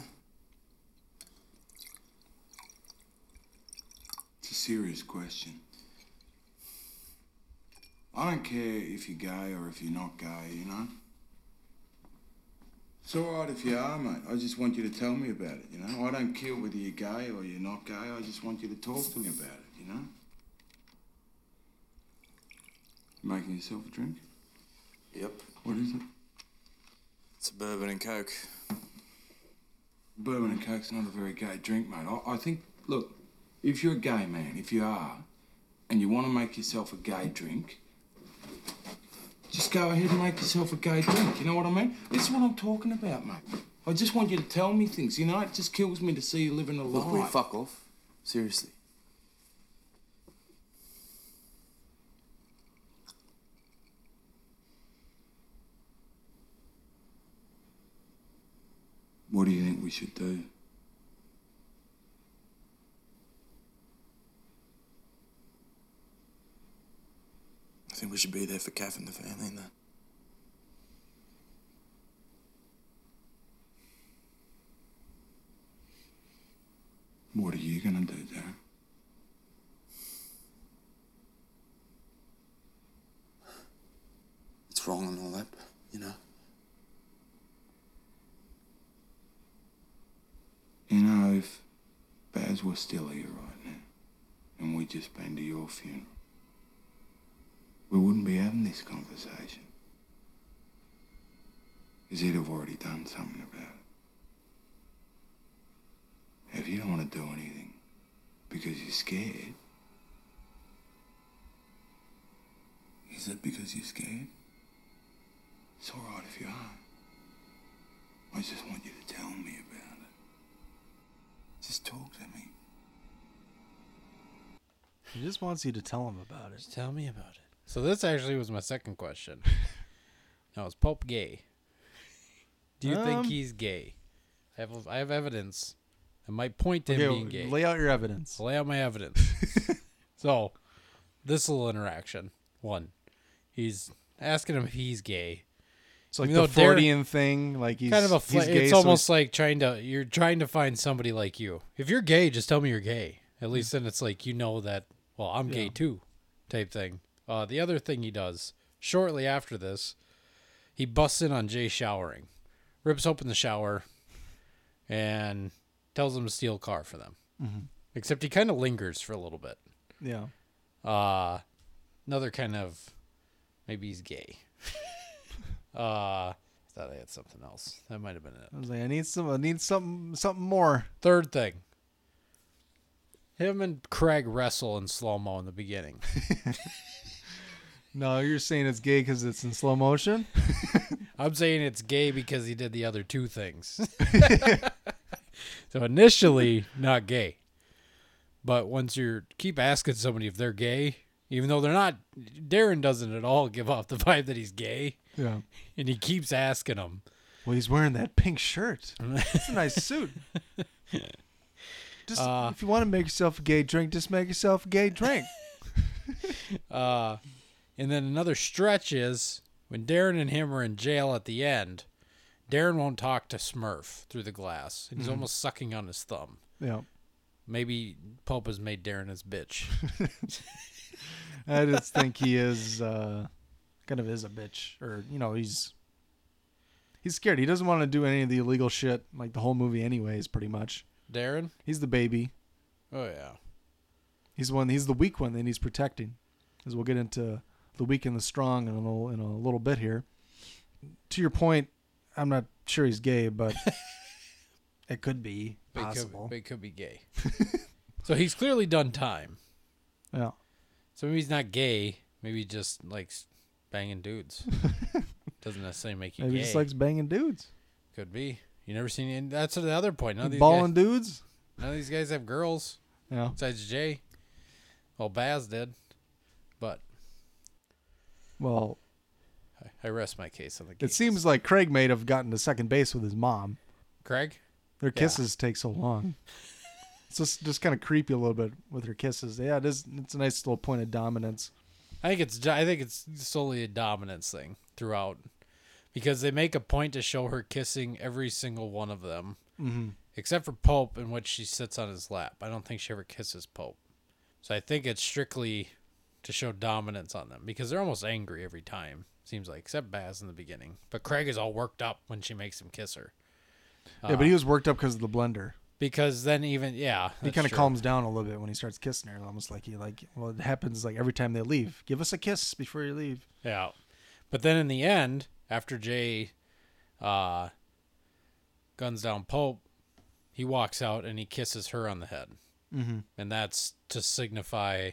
Speaker 2: It's a serious question. I don't care if you're gay or if you're not gay, you know? It's alright if you are, mate. I just want you to tell me about it, you know? I don't care whether you're gay or you're not gay. I just want you to talk to me about it, you know? Making yourself a drink?
Speaker 3: Yep.
Speaker 2: What is it?
Speaker 3: It's a bourbon and coke.
Speaker 2: Bourbon and Coke's not a very gay drink, mate. I, I think, look, if you're a gay man, if you are, and you want to make yourself a gay drink, just go ahead and make yourself a gay drink. You know what I mean? This is what I'm talking about, mate. I just want you to tell me things. You know, it just kills me to see you living a
Speaker 3: Look, will you
Speaker 2: lie.
Speaker 3: fuck off? Seriously.
Speaker 2: What do you think we should do?
Speaker 3: Think we should be there for Kath and the family and that.
Speaker 2: What are you gonna do, Darren?
Speaker 3: It's wrong and all that, but, you know.
Speaker 2: You know, if Baz was still here right now, and we'd just been to your funeral, we wouldn't be having this conversation. Because he'd have already done something about it. If you don't want to do anything because you're scared, is it because you're scared? It's all right if you are. I just want you to tell me about it. Just talk to me.
Speaker 7: He just wants you to tell him about it.
Speaker 6: Just Tell me about it. So this actually was my second question. now is Pope gay? Do you
Speaker 7: Um,
Speaker 6: think he's gay? I have I have evidence I might point to him
Speaker 7: Okay,
Speaker 6: being gay.
Speaker 7: lay out your evidence.
Speaker 6: Lay out my evidence. so, this little interaction. One, he's asking him if he's gay.
Speaker 7: It's like the Freudian thing. Like he's
Speaker 6: kind of a.
Speaker 7: he's gay,
Speaker 6: it's
Speaker 7: so
Speaker 6: almost like trying to. You're trying to find somebody like you. If you're gay, just tell me you're gay. At least then it's like you know that. Well, I'm gay
Speaker 7: Yeah.
Speaker 6: too, type thing. Uh, the other thing he does shortly after this, he busts in on Jay showering, rips open the shower, and tells him to steal a car for them.
Speaker 7: Mhm.
Speaker 6: Except he kind of lingers for a little bit.
Speaker 7: yeah.
Speaker 6: Uh another kind of maybe he's gay. uh I thought I had something else. That might have been it.
Speaker 7: I was like, I need some. I need something. Something more.
Speaker 6: Third thing. Him and Craig wrestle in slow mo in the beginning.
Speaker 7: No, you're saying it's gay because it's in slow motion.
Speaker 6: I'm saying it's gay because he did the other two things. so initially, not gay. But once you keep asking somebody if they're gay, even though they're not, Darren doesn't at all give off the vibe that he's gay.
Speaker 7: Yeah.
Speaker 6: And he keeps asking them.
Speaker 7: Well, he's wearing that pink shirt. It's a nice suit. Just
Speaker 6: Uh,
Speaker 7: if you want to make yourself a gay drink, just make yourself a gay drink.
Speaker 6: Uh, and then another stretch is when Darren and him are in jail at the end. Darren won't talk to Smurf through the glass. He's
Speaker 7: Mhm.
Speaker 6: almost sucking on his thumb.
Speaker 7: Yeah.
Speaker 6: Maybe Pope has made Darren his bitch.
Speaker 7: I just think he is uh, kind of is a bitch, or you know, he's he's scared. He doesn't want to do any of the illegal shit, like the whole movie, anyways. Pretty much.
Speaker 6: Darren?
Speaker 7: He's the baby.
Speaker 6: Oh yeah.
Speaker 7: He's the one. He's the weak one that he's protecting. As we'll get into the weak and the strong in a little, in a little bit here. To your point, I'm not sure he's gay, but it could be
Speaker 6: But he could-
Speaker 7: possible.
Speaker 6: but he could be gay. so he's clearly done time.
Speaker 7: Yeah.
Speaker 6: So maybe he's not gay. Maybe he just likes banging dudes. Doesn't necessarily make you
Speaker 7: Maybe he just likes banging dudes.
Speaker 6: Could be. You never seen any, that's the other point. None of these
Speaker 7: Balling
Speaker 6: guys,
Speaker 7: dudes.
Speaker 6: None of these guys have girls.
Speaker 7: Yeah.
Speaker 6: Besides Jay. Well, Baz did. But
Speaker 7: Well,
Speaker 6: I, I rest my case on the
Speaker 7: it
Speaker 6: case.
Speaker 7: seems like Craig may have gotten to second base with his mom.
Speaker 6: Craig?
Speaker 7: Their kisses take so long. It's just just kind of creepy a little bit with her kisses. Yeah, it is. It's a nice little point of dominance.
Speaker 6: I think it's I think it's solely a dominance thing throughout, because they make a point to show her kissing every single one of them,
Speaker 7: Mhm.
Speaker 6: except for Pope, in which she sits on his lap. I don't think she ever kisses Pope, so I think it's strictly to show dominance on them because they're almost angry every time. Seems like, except Baz in the beginning, but Craig is all worked up when she makes him kiss her.
Speaker 7: yeah, but he was worked up because of the blender.
Speaker 6: because then even yeah,
Speaker 7: He kind of calms down a little bit when he starts kissing her. Almost like he like well, it happens like every time they leave. Give us a kiss before you leave.
Speaker 6: Yeah. But then in the end, after Jay uh, guns down Pope, he walks out and he kisses her on the head.
Speaker 7: Mhm.
Speaker 6: And that's to signify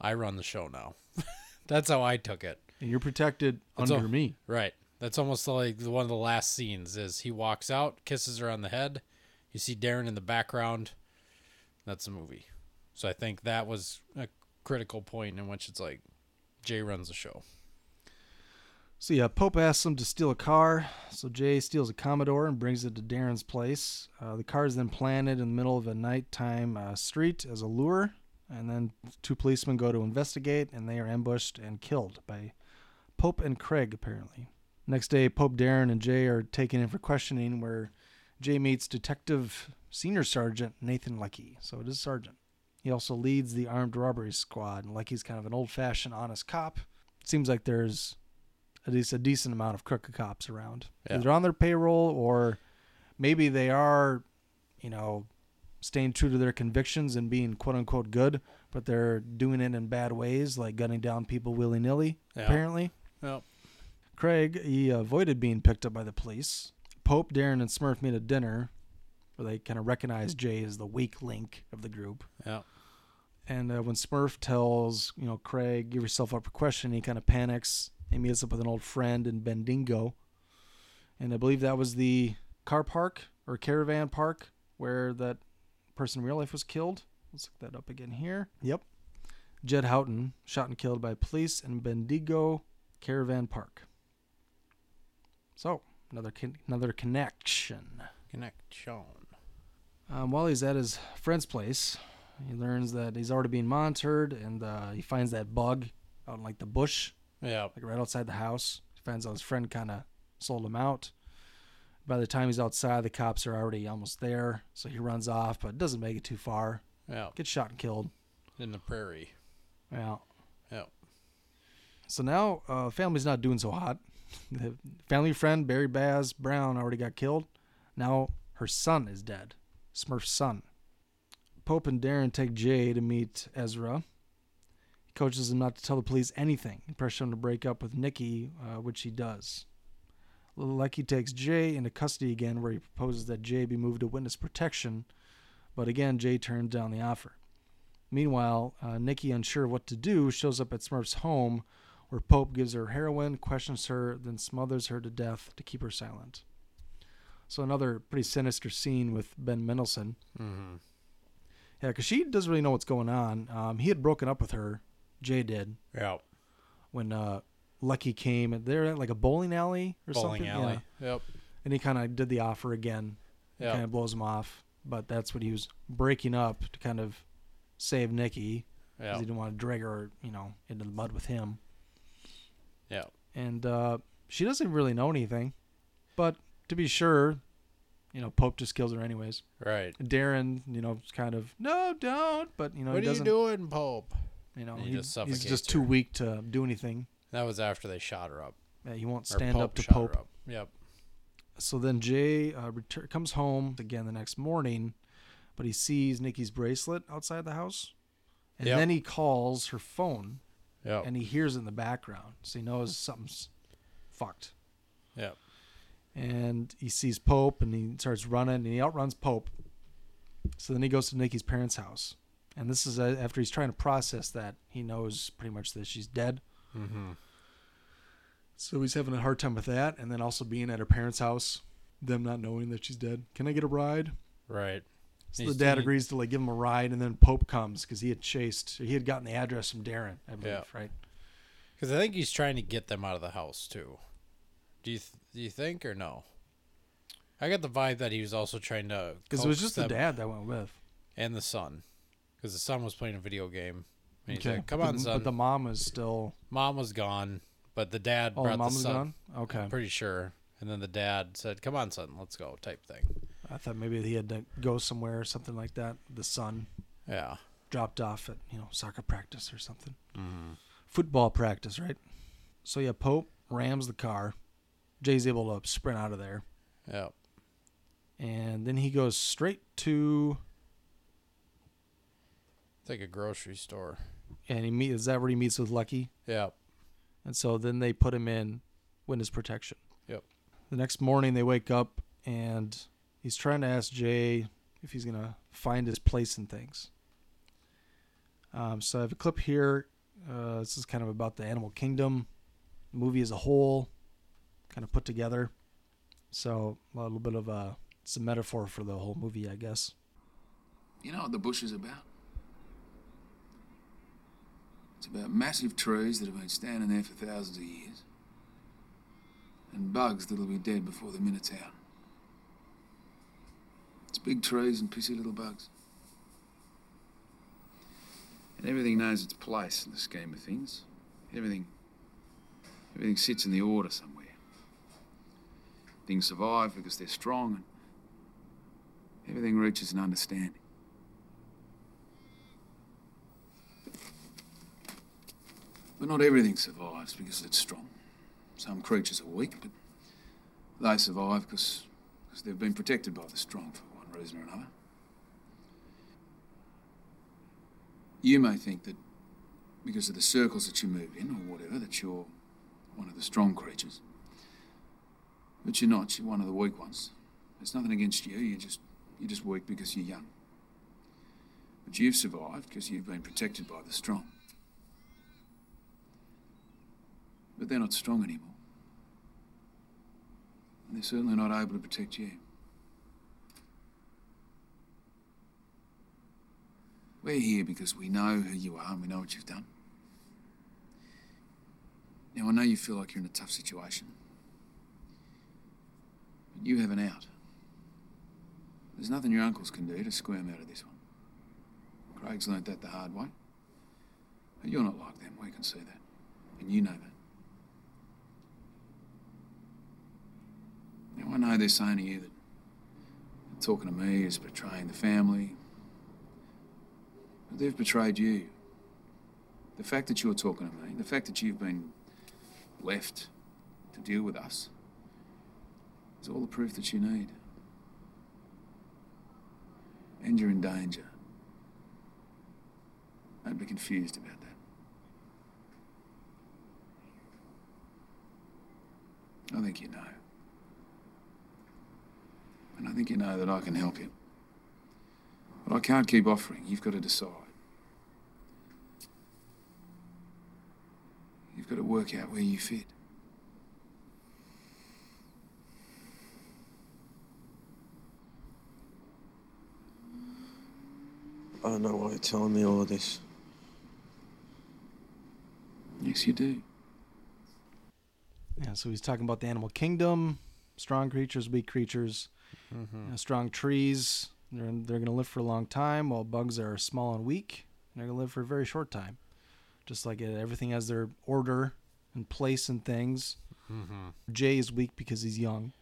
Speaker 6: I run the show now. that's how I took it.
Speaker 7: And you're protected
Speaker 6: That's
Speaker 7: under
Speaker 6: al-
Speaker 7: me.
Speaker 6: Right. That's almost like one of the last scenes is he walks out, kisses her on the head. You see Darren in the background. That's the movie. So I think that was a critical point in which it's like Jay runs the show.
Speaker 7: So yeah, Pope asks him to steal a car. So Jay steals a Commodore and brings it to Darren's place. Uh, the car is then planted in the middle of a nighttime uh, street as a lure, and then two policemen go to investigate, and they are ambushed and killed by Pope and Craig apparently. Next day, Pope, Darren, and Jay are taken in for questioning, where Jay meets Detective Senior Sergeant Nathan Leckie. So it is Sergeant. He also leads the armed robbery squad, and Leckie's kind of an old-fashioned, honest cop. It seems like there's at least a decent amount of crooked cops around.
Speaker 6: Yeah.
Speaker 7: Either on their payroll or maybe they are, you know, staying true to their convictions and being quote unquote good, but they're doing it in bad ways, like gunning down people willy nilly,
Speaker 6: Yeah.
Speaker 7: apparently.
Speaker 6: Yep.
Speaker 7: Craig, he avoided being picked up by the police. Pope, Darren, and Smurf meet at dinner where they kind of recognize Jay as the weak link of the group.
Speaker 6: Yeah.
Speaker 7: And uh, when Smurf tells, you know, Craig, give yourself up for question, he kind of panics and meets up with an old friend in Bendigo. And I believe that was the car park or caravan park where that person in real life was killed. Let's look that up again here. Yep. Jedd Houghton, shot and killed by police in Bendigo Caravan Park. So, another con- another connection.
Speaker 6: Connection.
Speaker 7: Um, while he's at his friend's place, he learns that he's already being monitored, and uh, he finds that bug out in like the bush,
Speaker 6: Yeah.
Speaker 7: like right outside the house. He finds out his friend kind of sold him out. By the time he's outside, the cops are already almost there, so he runs off, but doesn't make it too far.
Speaker 6: Yeah.
Speaker 7: Gets shot and killed.
Speaker 6: In the prairie.
Speaker 7: Yeah.
Speaker 6: Yeah.
Speaker 7: So now, uh, family's not doing so hot. The family friend Barry Baz Brown already got killed. Now her son is dead. Smurf's son. Pope and Darren take Jay to meet Ezra. He coaches him not to tell the police anything. He pressures him to break up with Nikki, uh, which he does. Leckie takes Jay into custody again, where he proposes that Jay be moved to witness protection, but again, Jay turns down the offer. Meanwhile, uh, Nikki, unsure of what to do, shows up at Smurf's home, where Pope gives her heroin, questions her, then smothers her to death to keep her silent. So another pretty sinister scene with Ben Mendelsohn.
Speaker 6: Mm-hmm.
Speaker 7: Yeah, because she doesn't really know what's going on. Um, he had broken up with her, Jay did,
Speaker 6: Yeah.
Speaker 7: when uh, Leckie came. They're at like a bowling alley or
Speaker 6: Bowling
Speaker 7: something.
Speaker 6: alley.
Speaker 7: Yeah.
Speaker 6: Yep.
Speaker 7: And he kind of did the offer again.
Speaker 6: Yeah.
Speaker 7: Kind of blows him off. But that's what he was breaking up to kind of save Nikki. Because
Speaker 6: Yeah.
Speaker 7: he didn't want to drag her, you know, into the mud with him.
Speaker 6: Yeah.
Speaker 7: and uh, she doesn't really know anything. But to be sure, you know, Pope just kills her anyways.
Speaker 6: Right.
Speaker 7: Darren, you know, kind of no, don't. But you know,
Speaker 6: what
Speaker 7: he
Speaker 6: are you doing, Pope?
Speaker 7: You know,
Speaker 6: He
Speaker 7: he-
Speaker 6: just
Speaker 7: he's just too
Speaker 6: her.
Speaker 7: weak to do anything.
Speaker 6: That was after they shot her up.
Speaker 7: Yeah, he won't stand up to Pope.
Speaker 6: up. Yep.
Speaker 7: So then Jay uh, retur- comes home again the next morning, but he sees Nikki's bracelet outside the house, and
Speaker 6: Yep.
Speaker 7: then he calls her phone,
Speaker 6: Yep.
Speaker 7: and he hears it in the background, so he knows something's fucked.
Speaker 6: Yep.
Speaker 7: and he sees Pope and he starts running and he outruns Pope. So then he goes to Nikki's parents' house. And this is uh, after he's trying to process that he knows pretty much that she's dead.
Speaker 6: Mm-hmm.
Speaker 7: So he's having a hard time with that. And then also being at her parents' house, them not knowing that she's dead. Can I get a ride?
Speaker 6: Right.
Speaker 7: So
Speaker 6: He's-
Speaker 7: the dad
Speaker 6: he-
Speaker 7: agrees to like give him a ride. And then Pope comes because he had chased, he had gotten the address from Darren, I believe,
Speaker 6: Yeah.
Speaker 7: right?
Speaker 6: Because I think he's trying to get them out of the house too. Do you th- do you think or no? I got the vibe that he was also trying to
Speaker 7: Because it was just the dad that went with.
Speaker 6: and the son, because the son was playing a video game. And he's
Speaker 7: Okay.
Speaker 6: like, "Come
Speaker 7: But-
Speaker 6: on, son."
Speaker 7: But the mom was still.
Speaker 6: mom was gone, but the dad
Speaker 7: Oh,
Speaker 6: brought
Speaker 7: the mom
Speaker 6: the
Speaker 7: was
Speaker 6: son.
Speaker 7: gone? Okay.
Speaker 6: I'm pretty sure. And then the dad said, "Come on, son, let's go." Type thing.
Speaker 7: I thought maybe he had to go somewhere or something like that. The son
Speaker 6: Yeah.
Speaker 7: dropped off at you know soccer practice or something,
Speaker 6: Mm-hmm.
Speaker 7: football practice, right? So yeah, Pope rams the car. Jay's able to sprint out of there,
Speaker 6: Yeah.
Speaker 7: and then he goes straight to
Speaker 6: It's like a grocery store.
Speaker 7: and he meet. Is that where he meets with Leckie?
Speaker 6: Yeah.
Speaker 7: And so then they put him in witness protection.
Speaker 6: Yep.
Speaker 7: The next morning they wake up and he's trying to ask Jay if he's gonna find his place in things. Um, so I have a clip here. Uh, this is kind of about the animal kingdom movie as a whole, kind of put together. So a little bit of a it's a metaphor for the whole movie, I guess.
Speaker 10: You know what the bush is about? It's about massive trees that have been standing there for thousands of years. And bugs that'll be dead before the minute's out. It's big trees and pissy little bugs. And everything knows its place in the scheme of things. Everything everything sits in the order somewhere. Things survive because they're strong and everything reaches an understanding. But not everything survives because it's strong. Some creatures are weak, but they survive because they've been protected by the strong for one reason or another. You may think that because of the circles that you move in or whatever, that you're one of the strong creatures. But you're not. You're one of the weak ones. There's nothing against you. You're just you're just weak because you're young. But you've survived because you've been protected by the strong. But they're not strong anymore. And they're certainly not able to protect you. We're here because we know who you are and we know what you've done. Now, I know you feel like you're in a tough situation. But you have an out. There's nothing your uncles can do to squirm out of this one. Craig's learnt that the hard way. But you're not like them, we can see that. And you know that. Now, I know they're saying to you that talking to me is betraying the family. But they've betrayed you. The fact that you're talking to me, the fact that you've been left to deal with us, is all the proof that you need. And you're in danger. Don't be confused about that. I think you know. And I think you know that I can help you. But I can't keep offering. You've got to decide. You've got to work out where you fit.
Speaker 1: I don't know why you're telling me all of this.
Speaker 10: Yes, you do.
Speaker 7: Yeah, so he's talking about the animal kingdom, strong creatures, weak creatures,
Speaker 6: Mhm.
Speaker 7: you know, strong trees. They're they're going to live for a long time, while bugs are small and weak. And they're going to live for a very short time. Just like it, everything has their order and place and things.
Speaker 6: Mhm.
Speaker 7: Jay is weak because he's young.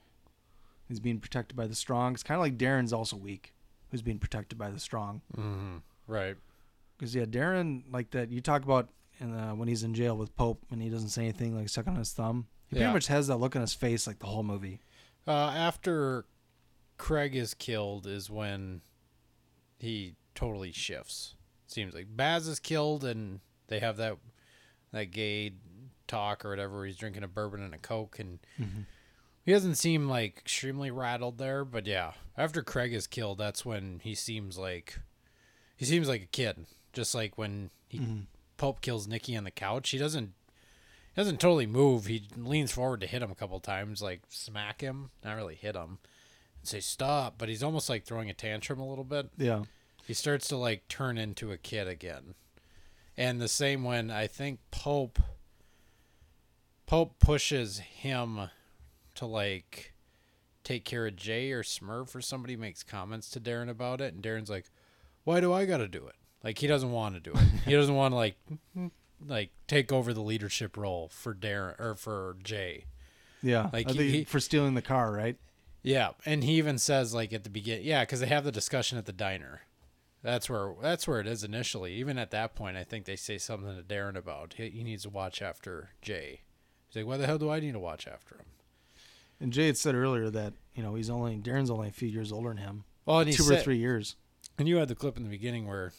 Speaker 7: He's being protected by the strong. It's kind of like Darren's also weak, who's being protected by the strong.
Speaker 6: Mhm. Right.
Speaker 7: Because yeah, Darren, like that you talk about in, uh, when he's in jail with Pope and he doesn't say anything, like stuck on his thumb. He
Speaker 6: Yeah.
Speaker 7: pretty much has that look on his face like the whole movie.
Speaker 6: Uh, after Craig is killed is when he totally shifts. Seems like Baz is killed and they have that that gay talk or whatever. He's drinking a bourbon and a coke and
Speaker 7: Mhm.
Speaker 6: he doesn't seem like extremely rattled there. But yeah, after Craig is killed, that's when he seems like he seems like a kid. Just like when he
Speaker 7: Mhm.
Speaker 6: Pope kills Nikki on the couch, he doesn't he doesn't totally move. He leans forward to hit him a couple times, like smack him, not really hit him, say stop. But he's almost like throwing a tantrum a little bit.
Speaker 7: Yeah.
Speaker 6: He starts to like turn into a kid again, and the same when I think Pope Pope pushes him to like take care of Jay or Smurf or somebody makes comments to Darren about it, and Darren's like, "Why do I got to do it?" Like he doesn't want to do it. he doesn't want to like like take over the leadership role for Darren or for Jay.
Speaker 7: Yeah,
Speaker 6: Like he- he-
Speaker 7: for stealing the car, right?
Speaker 6: Yeah, and he even says like at the beginning, yeah, because they have the discussion at the diner. That's where that's where it is initially. Even at that point, I think they say something to Darren about he, he needs to watch after Jay. He's like, "Why the hell do I need to watch after him?"
Speaker 7: And Jay had said earlier that you know he's only Darren's only a few years older than him.
Speaker 6: Well, and
Speaker 7: two or three years.
Speaker 6: And you had the clip in the beginning where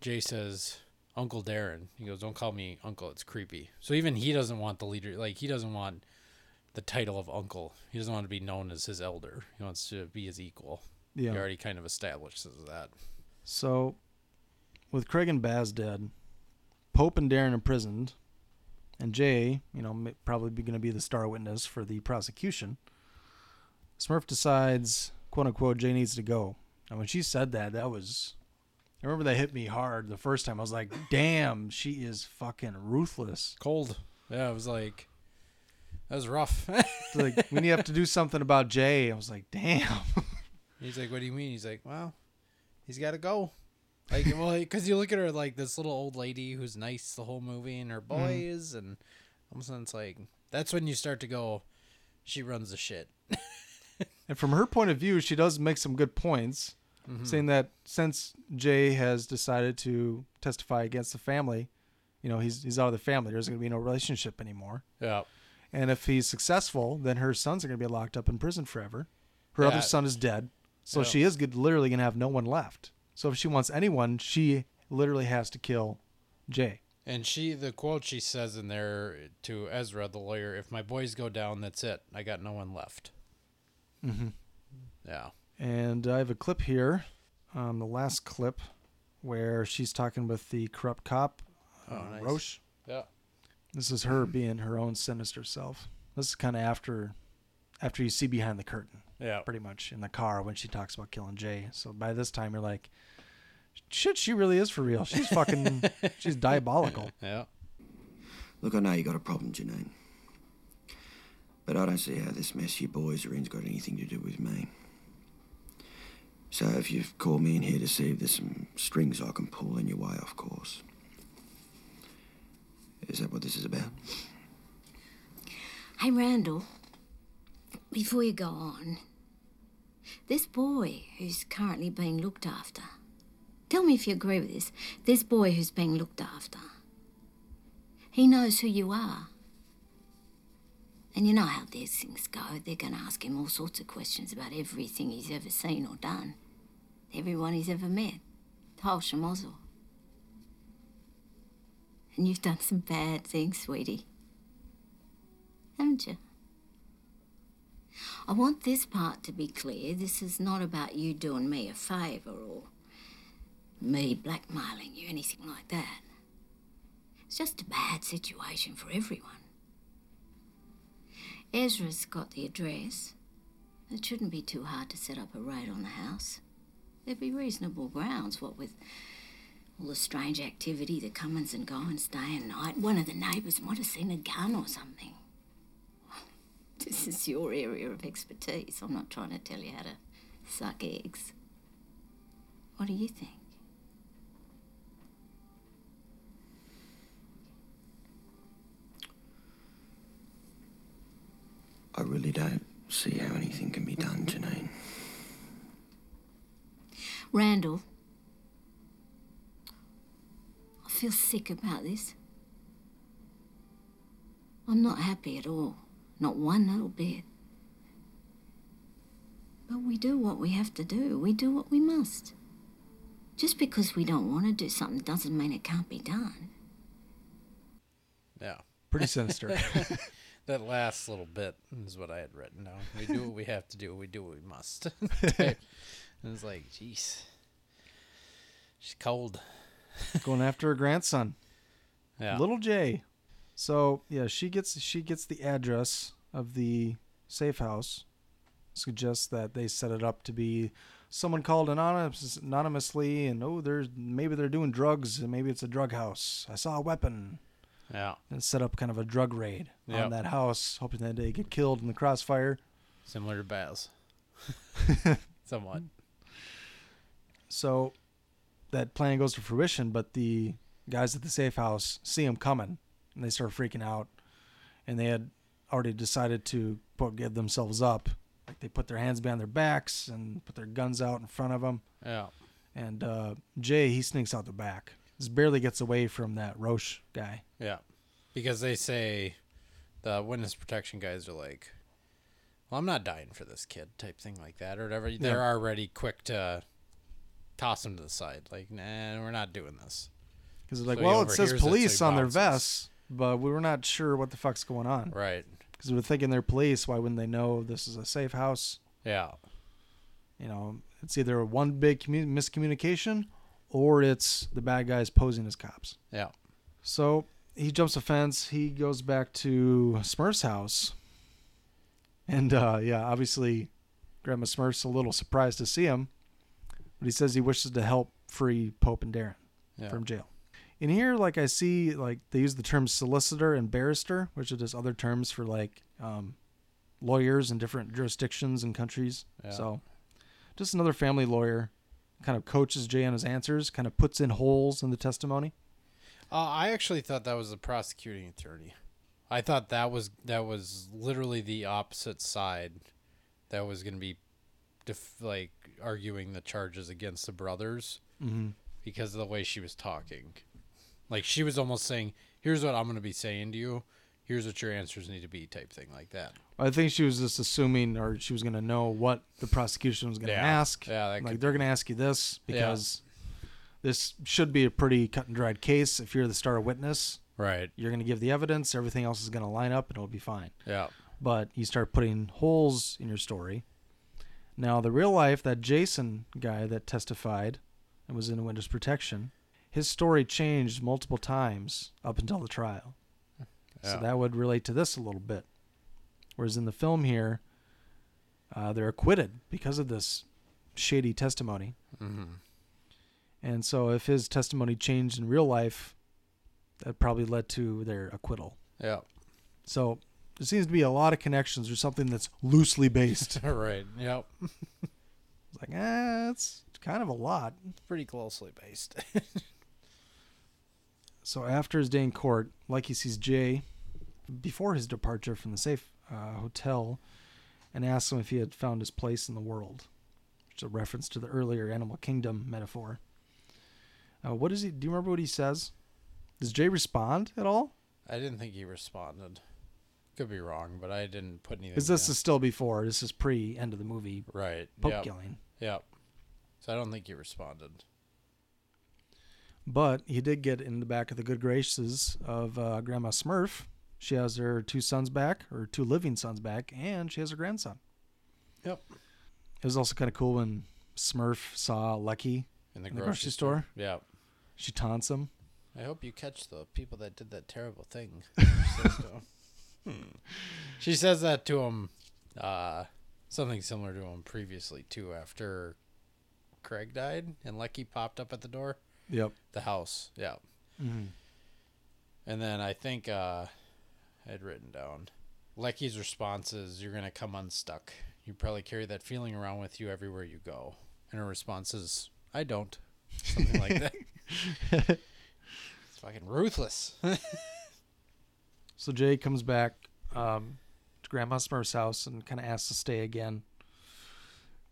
Speaker 6: Jay says, "Uncle Darren." He goes, "Don't call me uncle. It's creepy." So even he doesn't want the leader. Like he doesn't want the title of uncle. He doesn't want to be known as his elder. He wants to be his equal.
Speaker 7: Yeah.
Speaker 6: He already kind of establishes that.
Speaker 7: So, with Craig and Baz dead, Pope and Darren imprisoned, and Jay, you know, probably going to be the star witness for the prosecution. Smurf decides, quote unquote, Jay needs to go. And when she said that, that was. I remember that hit me hard the first time. I was like, damn, she is fucking ruthless.
Speaker 6: Cold. Yeah, it was like, that was rough.
Speaker 7: Like, when you have to do something about Jay, I was like, damn.
Speaker 6: He's like, "What do you mean?" He's like, "Well, he's got to go." Like, well, because you look at her like this little old lady who's nice the whole movie, and her boys, and all of a sudden it's like that's when you start to go, she runs the shit.
Speaker 7: And from her point of view, she does make some good points,
Speaker 6: Mhm.
Speaker 7: saying that since Jay has decided to testify against the family, you know, he's he's out of the family. There's going to be no relationship anymore.
Speaker 6: Yeah.
Speaker 7: And if he's successful, then her sons are going to be locked up in prison forever. Her
Speaker 6: Yeah.
Speaker 7: other son is dead, so
Speaker 6: Yeah.
Speaker 7: she is good, literally going to have no one left. So if she wants anyone, she literally has to kill Jay.
Speaker 6: And she, the quote she says in there to Ezra, the lawyer, "If my boys go down, that's it. I got no one left."
Speaker 7: Mm-hmm.
Speaker 6: Yeah.
Speaker 7: And I have a clip here, um, the last clip, where she's talking with the corrupt cop,
Speaker 6: Oh,
Speaker 7: uh,
Speaker 6: nice.
Speaker 7: Roche.
Speaker 6: Yeah.
Speaker 7: This is her being her own sinister self. This is kind of after, after you see behind the curtain.
Speaker 6: Yeah.
Speaker 7: Pretty much in the car when she talks about killing Jay. So by this time you're like, shit, she really is for real. She's fucking, she's diabolical.
Speaker 6: Yeah.
Speaker 1: Look, I know you got a problem, Janine. But I don't see how this mess you boys are in's got anything to do with me. So if you've called me in here to see if there's some strings I can pull in your way, of course. Is that what this is about?
Speaker 9: Hey, Randall, before you go on, this boy who's currently being looked after, tell me if you agree with this. This boy who's being looked after, he knows who you are. And you know how these things go. They're going to ask him all sorts of questions about everything he's ever seen or done, everyone he's ever met, the whole schmozzle. And you've done some bad things, sweetie. Haven't you? I want this part to be clear. This is not about you doing me a favour or me blackmailing you, anything like that. It's just a bad situation for everyone. Ezra's got the address. It shouldn't be too hard to set up a raid on the house. There'd be reasonable grounds, what with all the strange activity, the comings and goings day and night. One of the neighbours might have seen a gun or something. This is your area of expertise. I'm not trying to tell you how to suck eggs. What do you think?
Speaker 1: I really don't see how anything can be done, Janine.
Speaker 9: Randall, I feel sick about this. I'm not happy at all. Not one little bit. But we do what we have to do. We do what we must. Just because we don't want to do something doesn't mean it can't be done.
Speaker 6: Yeah.
Speaker 7: Pretty sinister.
Speaker 6: that last little bit is what I had written down. We do what we have to do. We do what we must. it was like, jeez. She's cold.
Speaker 7: Going after her grandson.
Speaker 6: Yeah.
Speaker 7: Little Jay. So yeah, she gets she gets the address of the safe house. Suggests that they set it up to be someone called anonymous, anonymously, and oh, there's maybe they're doing drugs, and maybe it's a drug house. I saw a weapon.
Speaker 6: Yeah.
Speaker 7: And set up kind of a drug raid
Speaker 6: Yep.
Speaker 7: on that house, hoping that they get killed in the crossfire.
Speaker 6: Similar to Baz. Somewhat.
Speaker 7: So that plan goes to fruition, but the guys at the safe house see him coming and they start freaking out. And they had already decided to put, give themselves up. Like they put their hands behind their backs and put their guns out in front of them.
Speaker 6: Yeah.
Speaker 7: And uh, Jay, he sneaks out the back. Just barely gets away from that Roche guy.
Speaker 6: Yeah. Because they say the witness protection guys are like, well, I'm not dying for this kid, type thing like that, or whatever. They're
Speaker 7: Yeah.
Speaker 6: already quick to toss him to the side. Like, nah, we're not doing this.
Speaker 7: Because they're like,
Speaker 6: So
Speaker 7: well, it says police on their vests, but we were not sure what the fuck's going on.
Speaker 6: Right.
Speaker 7: Because we're thinking they're police. Why wouldn't they know this is a safe house?
Speaker 6: Yeah.
Speaker 7: You know, it's either one big commu- miscommunication or it's the bad guys posing as cops.
Speaker 6: Yeah.
Speaker 7: So he jumps a fence. He goes back to Smurf's house. And uh, yeah, obviously, Grandma Smurf's a little surprised to see him. But he says he wishes to help free Pope and Darren
Speaker 6: Yeah.
Speaker 7: from jail. In here, like I see, like they use the terms solicitor and barrister, which are just other terms for like um, lawyers in different jurisdictions and countries.
Speaker 6: Yeah.
Speaker 7: So, just another family lawyer, kind of coaches Jay on his answers, kind of puts in holes in the testimony.
Speaker 6: Uh, I actually thought that was the prosecuting attorney. I thought that was that was literally the opposite side that was going to be def- like arguing the charges against the brothers
Speaker 7: Mhm.
Speaker 6: because of the way she was talking. Like she was almost saying, "Here's what I'm going to be saying to you. Here's what your answers need to be," type thing like that.
Speaker 7: I think she was just assuming, or she was going to know what the prosecution was going to
Speaker 6: Yeah.
Speaker 7: ask.
Speaker 6: Yeah,
Speaker 7: like
Speaker 6: could
Speaker 7: they're going to ask you this
Speaker 6: Yeah.
Speaker 7: because this should be a pretty cut and dried case. If you're the star witness,
Speaker 6: Right.
Speaker 7: you're going to give the evidence. Everything else is going to line up, and it'll be fine.
Speaker 6: Yeah.
Speaker 7: But you start putting holes in your story, Now, the real life, that Jason guy that testified and was in witness protection, his story changed multiple times up until the trial. So that would relate to this a little bit. Whereas in the film here, uh, they're acquitted because of this shady testimony.
Speaker 6: Mhm.
Speaker 7: And so if his testimony changed in real life, that probably led to their acquittal.
Speaker 6: Yeah.
Speaker 7: So there seems to be a lot of connections or something that's loosely based.
Speaker 6: right. Yep.
Speaker 7: It's like, eh, it's kind of a lot.
Speaker 6: Pretty closely based.
Speaker 7: So after his day in court, Lucky sees Jay before his departure from the safe uh, hotel and asks him if he had found his place in the world, which is a reference to the earlier Animal Kingdom metaphor. Uh, what is he? Do you remember what he says? Does Jay respond at all?
Speaker 6: I didn't think he responded. Could be wrong, but I didn't put anything.
Speaker 7: Because this
Speaker 6: down.
Speaker 7: is still before. This is pre end of the movie.
Speaker 6: right.
Speaker 7: Pope
Speaker 6: yep.
Speaker 7: killing.
Speaker 6: Yep. So I don't think he responded.
Speaker 7: But he did get in the back of the good graces of uh, Grandma Smurf. She has her two sons back, or two living sons back, and she has her grandson.
Speaker 6: Yep.
Speaker 7: It was also kind of cool when Smurf saw Lucky
Speaker 6: In the,
Speaker 7: in
Speaker 6: grocery, store. Yeah.
Speaker 7: She taunts him.
Speaker 6: I hope you catch the people that did that terrible thing. she says to him. She says that to him, uh, something similar to him previously too. After Craig died and Leckie popped up at the door,
Speaker 7: Yep.
Speaker 6: the house, yeah.
Speaker 7: Mhm.
Speaker 6: And then I think uh, I had written down Leckie's response is, "You're gonna come unstuck. You probably carry that feeling around with you everywhere you go." And her response is, "I don't." Something like that. it's fucking ruthless.
Speaker 7: So Jay comes back um, to Grandma Smurf's house and kind of asks to stay again.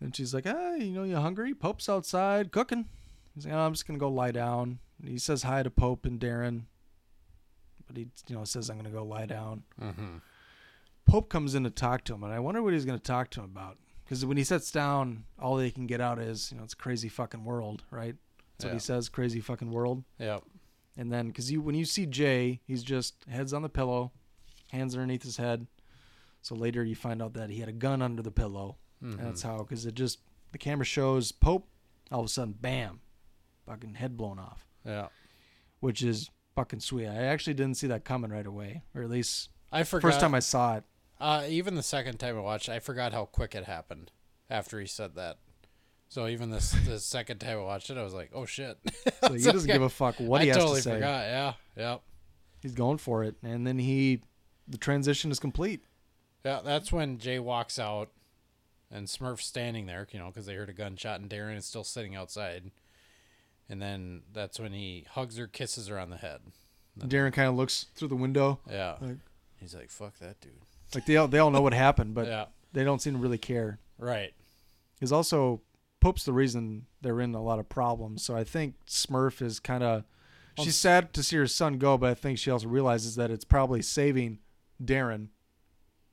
Speaker 7: And she's like, "Hey, you know, you hungry? Pope's outside cooking." He's like, oh, "I'm just gonna go lie down." And he says hi to Pope and Darren, but he, you know, says, "I'm gonna go lie down."
Speaker 6: mm-hmm.
Speaker 7: Pope comes in to talk to him, and I wonder what he's gonna talk to him about. Because when he sits down, all they can get out is, you know, it's a crazy fucking world, right? That's what he says, crazy fucking world.
Speaker 6: Yep.
Speaker 7: And then, because you when you see Jay, he's just heads on the pillow, hands underneath his head. So later you find out that he had a gun under the pillow. And that's how, because it just the camera shows Pope, all of a sudden, bam, fucking head blown off,
Speaker 6: Yeah.
Speaker 7: which is fucking sweet. I actually didn't see that coming right away, or at least
Speaker 6: I forgot.
Speaker 7: first time I saw it.
Speaker 6: Uh, even the second time I watched, I forgot how quick it happened after he said that. So even this the second time I watched it, I was like, "Oh shit!"
Speaker 7: So he doesn't give a fuck what
Speaker 6: I
Speaker 7: he has
Speaker 6: totally
Speaker 7: to say.
Speaker 6: forgot. Yeah, yep,
Speaker 7: He's going for it, and then he, the transition is complete.
Speaker 6: yeah. That's when Jay walks out, and Smurf's standing there, you know, because they heard a gunshot, and Darren is still sitting outside. And then that's when he hugs her, kisses her on the head.
Speaker 7: Darren kind of looks through the window,
Speaker 6: Yeah,
Speaker 7: Like-
Speaker 6: he's like, "Fuck that dude."
Speaker 7: like they all they all know what happened, but
Speaker 6: Yeah,
Speaker 7: they don't seem to really care.
Speaker 6: right.
Speaker 7: Because also Pope's the reason they're in a lot of problems. So I think Smurf is kind of she's sad to see her son go, but I think she also realizes that it's probably saving Darren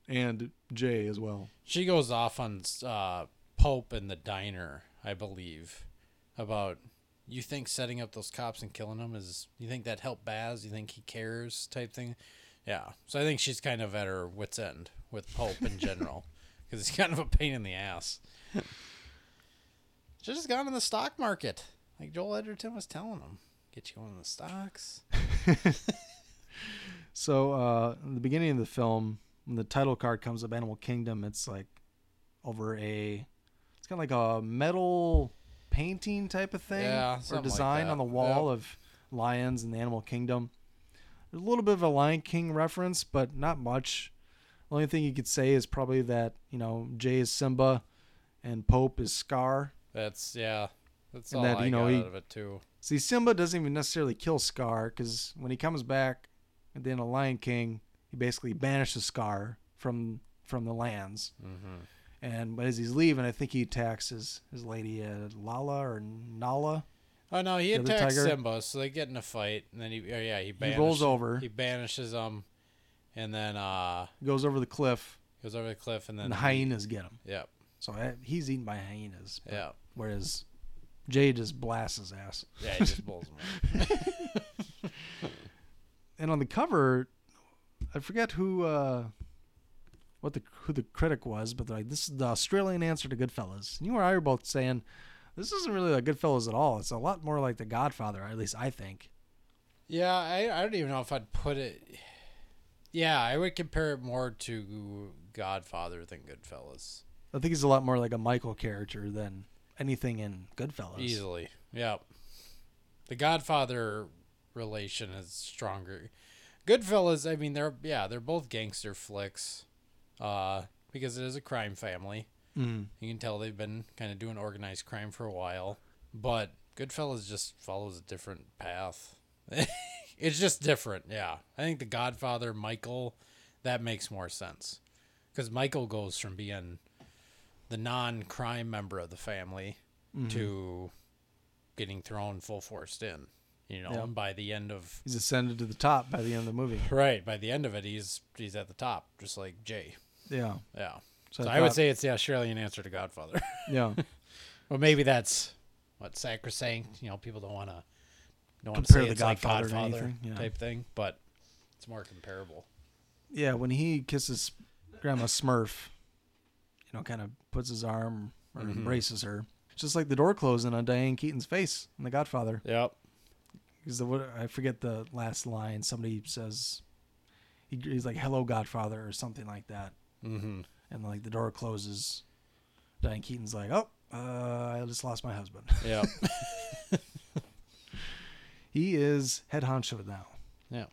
Speaker 7: and Jay as well.
Speaker 6: She goes off on uh, Pope in the diner, I believe, about you think setting up those cops and killing them is you think that helped Baz? You think he cares? Type thing. Yeah. So I think she's kind of at her wits end with Pope in general because he's kind of a pain in the ass. Should just gone in the stock market, like Joel Edgerton was telling him. Get you on the stocks.
Speaker 7: So uh, in the beginning of the film, when the title card comes up, Animal Kingdom, it's like over a, it's kind of like a metal painting type of thing
Speaker 6: Yeah,
Speaker 7: or
Speaker 6: something like
Speaker 7: design on the wall
Speaker 6: Yep.
Speaker 7: of lions in the Animal Kingdom. There's a little bit of a Lion King reference, but not much. The only thing you could say is probably that you know Jay is Simba, and Pope is Scar.
Speaker 6: That's yeah. That's
Speaker 7: And
Speaker 6: all
Speaker 7: that,
Speaker 6: I
Speaker 7: you know,
Speaker 6: got
Speaker 7: he-
Speaker 6: out of it too.
Speaker 7: See, Simba doesn't even necessarily kill Scar because when he comes back at the end of Lion King, he basically banishes Scar from from the lands.
Speaker 6: Mm-hmm.
Speaker 7: And but as he's leaving, I think he attacks his his lady uh, Lala or Nala.
Speaker 6: Oh no, he attacks? Simba, so they get in a fight, and then he, oh, yeah, he, banishes,
Speaker 7: rolls over.
Speaker 6: He banishes them, and then uh,
Speaker 7: Goes over the cliff,
Speaker 6: goes over the cliff, and then
Speaker 7: and the
Speaker 6: he-
Speaker 7: hyenas get him.
Speaker 6: Yep,
Speaker 7: So uh, he's eaten by hyenas. but-
Speaker 6: yeah,
Speaker 7: Whereas Jay just blasts his ass.
Speaker 6: yeah. He just pulls them. Away.
Speaker 7: And on the cover, I forget who, uh, what the who the critic was, but they're like, this is the Australian answer to Goodfellas. And you and I were both saying, this isn't really like Goodfellas at all. It's a lot more like The Godfather, at least I think.
Speaker 6: Yeah, I, I don't even know if I'd put it. Yeah, I would compare it more to Godfather than Goodfellas.
Speaker 7: I think he's a lot more like a Michael character than anything in Goodfellas.
Speaker 6: Easily. Yep. The Godfather relation is stronger. Goodfellas, I mean, they're yeah, they're both gangster flicks, uh, because it is a crime family.
Speaker 7: Mhm.
Speaker 6: You can tell they've been kind of doing organized crime for a while, but Goodfellas just follows a different path. it's just different, yeah. I think the Godfather, Michael, that makes more sense, because Michael goes from being the non-crime member of the family
Speaker 7: Mhm.
Speaker 6: to getting thrown full forced in. You know,
Speaker 7: Yeah.
Speaker 6: and by the end of
Speaker 7: He's ascended to the top by the end of the movie.
Speaker 6: right, by the end of it, he's he's at the top, just like Jay.
Speaker 7: Yeah.
Speaker 6: Yeah.
Speaker 7: So
Speaker 6: So,
Speaker 7: I
Speaker 6: I, would say it's the Australian answer to Godfather.
Speaker 7: Yeah.
Speaker 6: well, maybe that's what sacrosanct. You know, people don't want to don't want to
Speaker 7: Compare
Speaker 6: say
Speaker 7: the
Speaker 6: it's
Speaker 7: Godfather to
Speaker 6: Godfather
Speaker 7: anything, yeah.
Speaker 6: type thing, but it's more comparable.
Speaker 7: Yeah, when he kisses Grandma Smurf, you know, kind of puts his arm or
Speaker 6: Mhm.
Speaker 7: embraces her. It's just like the door closing on Diane Keaton's face in The Godfather.
Speaker 6: Yep.
Speaker 7: Because the I forget the last line. Somebody says he, he's like "Hello, Godfather" or something like that.
Speaker 6: Mhm.
Speaker 7: And like the door closes, Diane Keaton's like, "Oh, uh, I just lost my husband."
Speaker 6: Yeah.
Speaker 7: he is head honcho now.
Speaker 6: Yeah.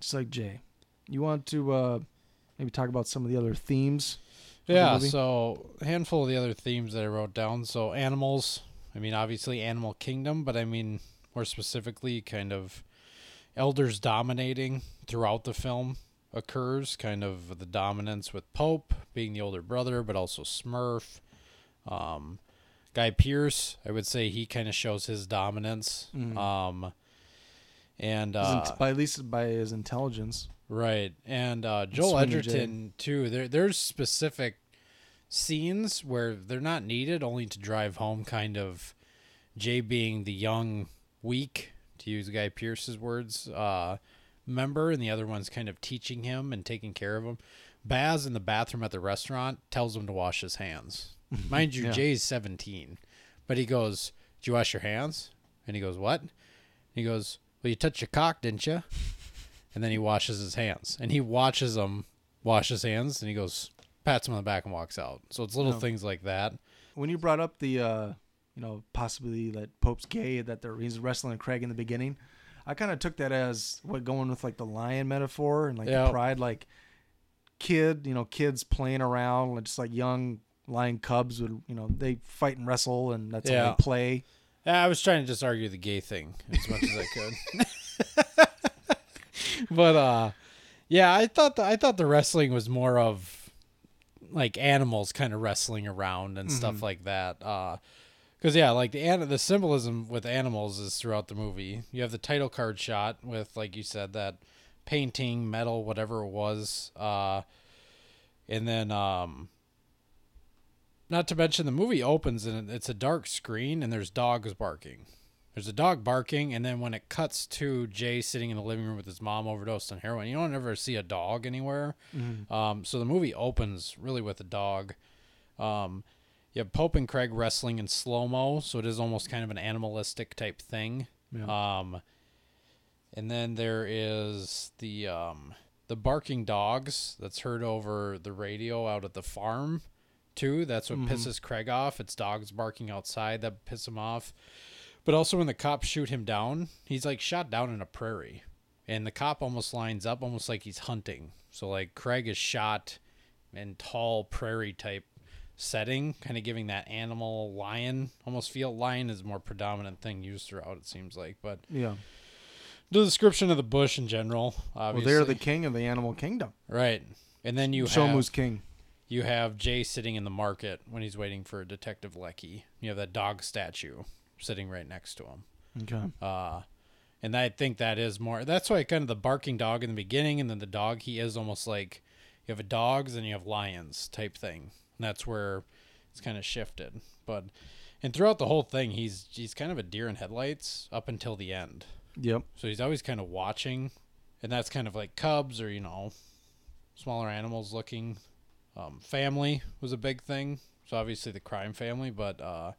Speaker 7: Just like Jay. You want to uh, maybe talk about some of the other themes?
Speaker 6: Yeah, so a handful of the other themes that I wrote down. So animals, I mean obviously Animal Kingdom, but I mean more specifically kind of elders dominating throughout the film occurs, kind of the dominance with Pope being the older brother, but also Smurf. Um Guy Pearce, I would say he kind of shows his dominance.
Speaker 7: Mhm.
Speaker 6: Um and uh,
Speaker 7: by at least by his intelligence.
Speaker 6: Right. And uh, Joel Edgerton too. There there's specific scenes where they're not needed only to drive home kind of Jay being the young weak to use Guy Pearce's words uh member and the other one's kind of teaching him and taking care of him. Baz in the bathroom at the restaurant tells him to wash his hands. Mind you,
Speaker 7: Yeah.
Speaker 6: Jay's 17, but he goes, "Did you wash your hands?" And he goes, "What?" And he goes, "Well, you touched your cock, didn't you?" And then he washes his hands, and he watches him wash his hands, and he goes, pats him on the back, and walks out. So it's little
Speaker 7: Yeah.
Speaker 6: things like that.
Speaker 7: When you brought up the, uh, you know, possibly that Pope's gay, that they're, he's wrestling Craig in the beginning, I kind of took that as what going with like the lion metaphor and like
Speaker 6: Yeah.
Speaker 7: the pride, like kid, you know, kids playing around, just like young lion cubs would, you know, they fight and wrestle, and that's how
Speaker 6: Yeah.
Speaker 7: they play.
Speaker 6: Yeah, I was trying to just argue the gay thing as much as I could. but uh yeah, I thought the, I thought the wrestling was more of like animals kind of wrestling around and stuff
Speaker 7: Mhm.
Speaker 6: like that. Uh cuz yeah, like the an- the symbolism with animals is throughout the movie. You have the title card shot with like you said that painting, metal, whatever it was. Uh and then um not to mention the movie opens and it's a dark screen and there's dogs barking. There's a dog barking, and then when it cuts to Jay sitting in the living room with his mom overdosed on heroin, you don't ever see a dog anywhere.
Speaker 7: Mhm.
Speaker 6: Um, so the movie opens really with a dog. Um, you have Pope and Craig wrestling in slow mo, so it is almost kind of an animalistic type thing.
Speaker 7: Yeah.
Speaker 6: Um, and then there is the um, the barking dogs that's heard over the radio out at the farm too. That's what
Speaker 7: Mhm.
Speaker 6: pisses Craig off. It's dogs barking outside that piss him off. But also when the cops shoot him down, he's like shot down in a prairie. And the cop almost lines up almost like he's hunting. So like Craig is shot in tall prairie type setting, kind of giving that animal lion almost feel. Lion is a more predominant thing used throughout, it seems like. But
Speaker 7: Yeah.
Speaker 6: the description of the bush in general,
Speaker 7: Well, they're the king of the animal kingdom.
Speaker 6: Right. And then you
Speaker 7: Show 'em
Speaker 6: have
Speaker 7: king.
Speaker 6: You have Jay sitting in the market when he's waiting for Detective Leckie. You have that dog statue sitting right next to him.
Speaker 7: Okay.
Speaker 6: Uh and I think that is more that's why kind of the barking dog in the beginning and then the dog he is almost like you have a dogs and you have lions type thing. And that's where it's kind of shifted. But and throughout the whole thing he's he's kind of a deer in headlights up until the end.
Speaker 7: Yep.
Speaker 6: So he's always kind of watching, and that's kind of like cubs or you know, smaller animals looking Um, family was a big thing. So obviously the crime family, but uh,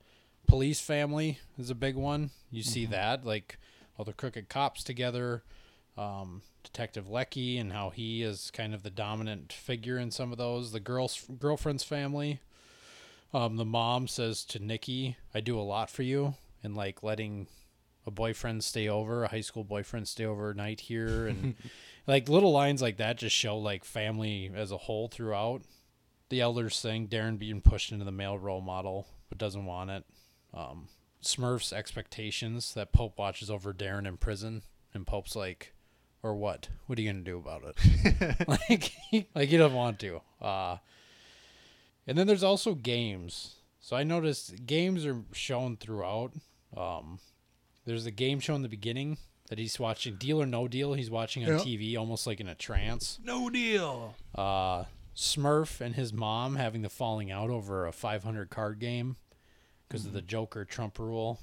Speaker 6: police family is a big one. You see
Speaker 7: Mhm.
Speaker 6: that like all the crooked cops together. Um, Detective Leckie and how he is kind of the dominant figure in some of those. The girl's girlfriend's family. Um, the mom says to Nikki, "I do a lot for you," and like letting a boyfriend stay over, a high school boyfriend stay overnight here, and like little lines like that just show like family as a whole throughout. The elders thing, Darren being pushed into the male role model but doesn't want it. Um, Smurf's expectations that Pope watches over Darren in prison, and Pope's like, "Or what? What are you gonna do about it?" like, he, like he doesn't want to. Uh, and then there's also games. So I noticed games are shown throughout. Um, there's a game show in the beginning that he's watching, Deal or No Deal. He's watching on
Speaker 7: Yep.
Speaker 6: TV, almost like in a trance.
Speaker 7: No deal.
Speaker 6: Uh, Smurf and his mom having the falling out over a 500 card game because of the Joker Trump rule.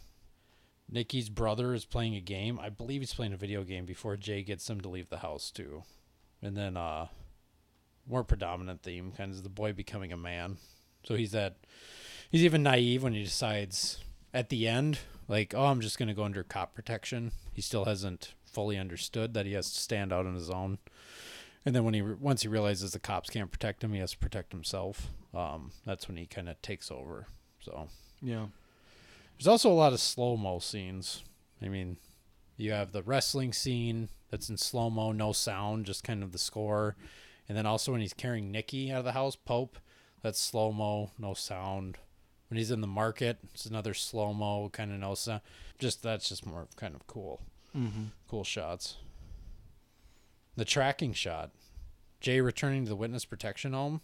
Speaker 6: Nikki's brother is playing a game. I believe he's playing a video game before Jay gets him to leave the house too. And then uh more predominant theme kind of the boy becoming a man. So he's that he's even naive when he decides at the end like, "Oh, I'm just going to go under cop protection." He still hasn't fully understood that he has to stand out on his own. And then when he once he realizes the cops can't protect him, he has to protect himself. Um, that's when he kind of takes over. So
Speaker 7: Yeah.
Speaker 6: there's also a lot of slow mo scenes. I mean, you have the wrestling scene that's in slow mo, no sound, just kind of the score. And then also when he's carrying Nikki out of the house, Pope, that's slow mo, no sound. When he's in the market, it's another slow mo, kind of no sound. Just that's just more kind of cool,
Speaker 7: Mhm.
Speaker 6: cool shots. The tracking shot, Jay returning to the witness protection home.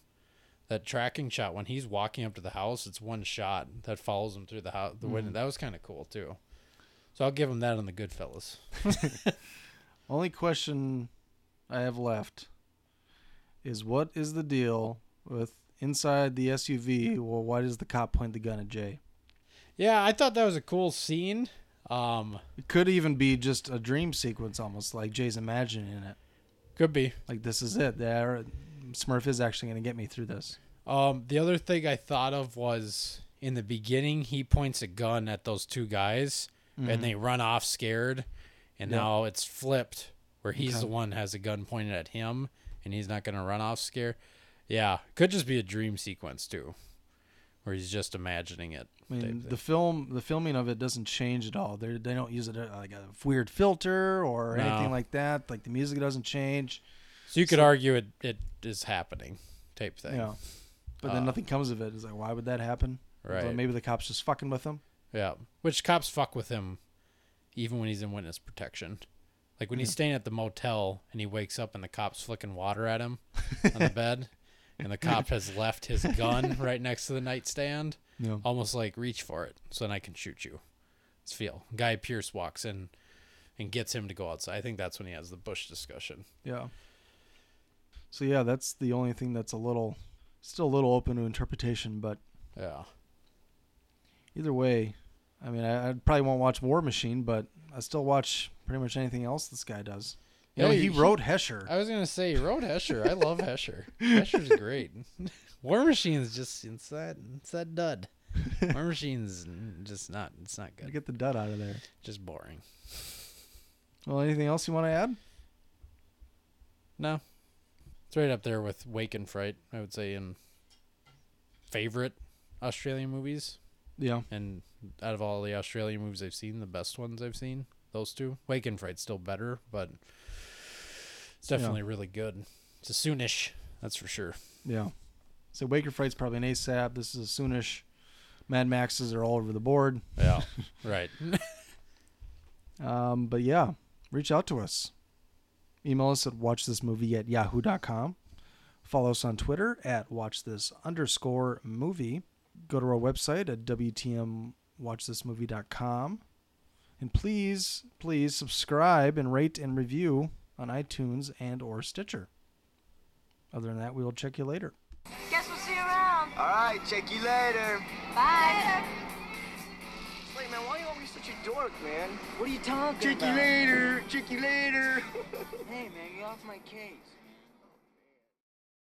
Speaker 6: That tracking shot when he's walking up to the house, it's one shot that follows him through the house. The witness
Speaker 7: Mhm.
Speaker 6: that was kind of cool too. So I'll give him that on the Goodfellas.
Speaker 7: Only question I have left is what is the deal with inside the SUV? Well, why does the cop point the gun at Jay?
Speaker 6: Yeah, I thought that was a cool scene. Um,
Speaker 7: It could even be just a dream sequence, almost like Jay's imagining it.
Speaker 6: Could be.
Speaker 7: Like this is it. There, Smurf is actually going to get me through this.
Speaker 6: Um, the other thing I thought of was in the beginning he points a gun at those two guys
Speaker 7: Mhm.
Speaker 6: and they run off scared, and
Speaker 7: Yep.
Speaker 6: now it's flipped where he's
Speaker 7: Okay.
Speaker 6: the one has a gun pointed at him and he's not gonna run off scared. Yeah, could just be a dream sequence too, where he's just imagining it.
Speaker 7: I mean, the film, the filming of it doesn't change at all. They they don't use it uh, like a weird filter or
Speaker 6: No.
Speaker 7: anything like that. Like the music doesn't change.
Speaker 6: So you could
Speaker 7: so-
Speaker 6: argue it it is happening, type thing.
Speaker 7: Yeah. But then
Speaker 6: Uh,
Speaker 7: nothing comes of it. It's like, why would that happen?
Speaker 6: Right.
Speaker 7: So maybe the cops just fucking with him.
Speaker 6: Yeah, which cops fuck with him, even when he's in witness protection. Like when he's staying at the motel and he wakes up and the cop's flicking water at him on the bed, and the cop has left his gun right next to the nightstand.
Speaker 7: Yeah.
Speaker 6: Almost like reach for it, so then I can shoot you. It's feel. Guy Pearce walks in and gets him to go outside. I think that's when he has the Bush discussion.
Speaker 7: Yeah. So yeah, that's the only thing that's a little, still a little open to interpretation. But
Speaker 6: Yeah.
Speaker 7: either way, I mean, I, I probably won't watch War Machine, but I still watch pretty much anything else this guy does. You know, he
Speaker 6: he-
Speaker 7: wrote Hesher.
Speaker 6: I was gonna say he wrote Hesher. I love Hesher. Hesher's great. War Machine's just it's that it's that dud. War Machine's just not it's not good.
Speaker 7: get the dud out of there.
Speaker 6: Just boring.
Speaker 7: Well, anything else you want to add?
Speaker 6: No. It's right up there with Wake in Fright, I would say, in favorite Australian movies.
Speaker 7: Yeah.
Speaker 6: And out of all the Australian movies I've seen, the best ones I've seen, those two. Wake in Fright's still better, but it's
Speaker 7: Yeah.
Speaker 6: definitely really good. It's a soonish, that's for sure.
Speaker 7: Yeah. So Wake in Fright's probably an ASAP. This is a soonish. Mad Maxes are all over the board.
Speaker 6: Yeah. right.
Speaker 7: Um, but yeah, reach out to us. Email us at watchthismovie at yahoo.com. Follow us on Twitter at watchthis underscore movie. Go to our website at wtmwatchthismovie.com. And please, please subscribe and rate and review on iTunes and or Stitcher. Other than that, we will check you later.
Speaker 11: Guess we'll see you around.
Speaker 3: All right, check you later.
Speaker 11: Bye.
Speaker 3: Wait, dork, man?
Speaker 11: What are you talking
Speaker 3: Check you later. Check you later.
Speaker 11: Hey, man, get off my case.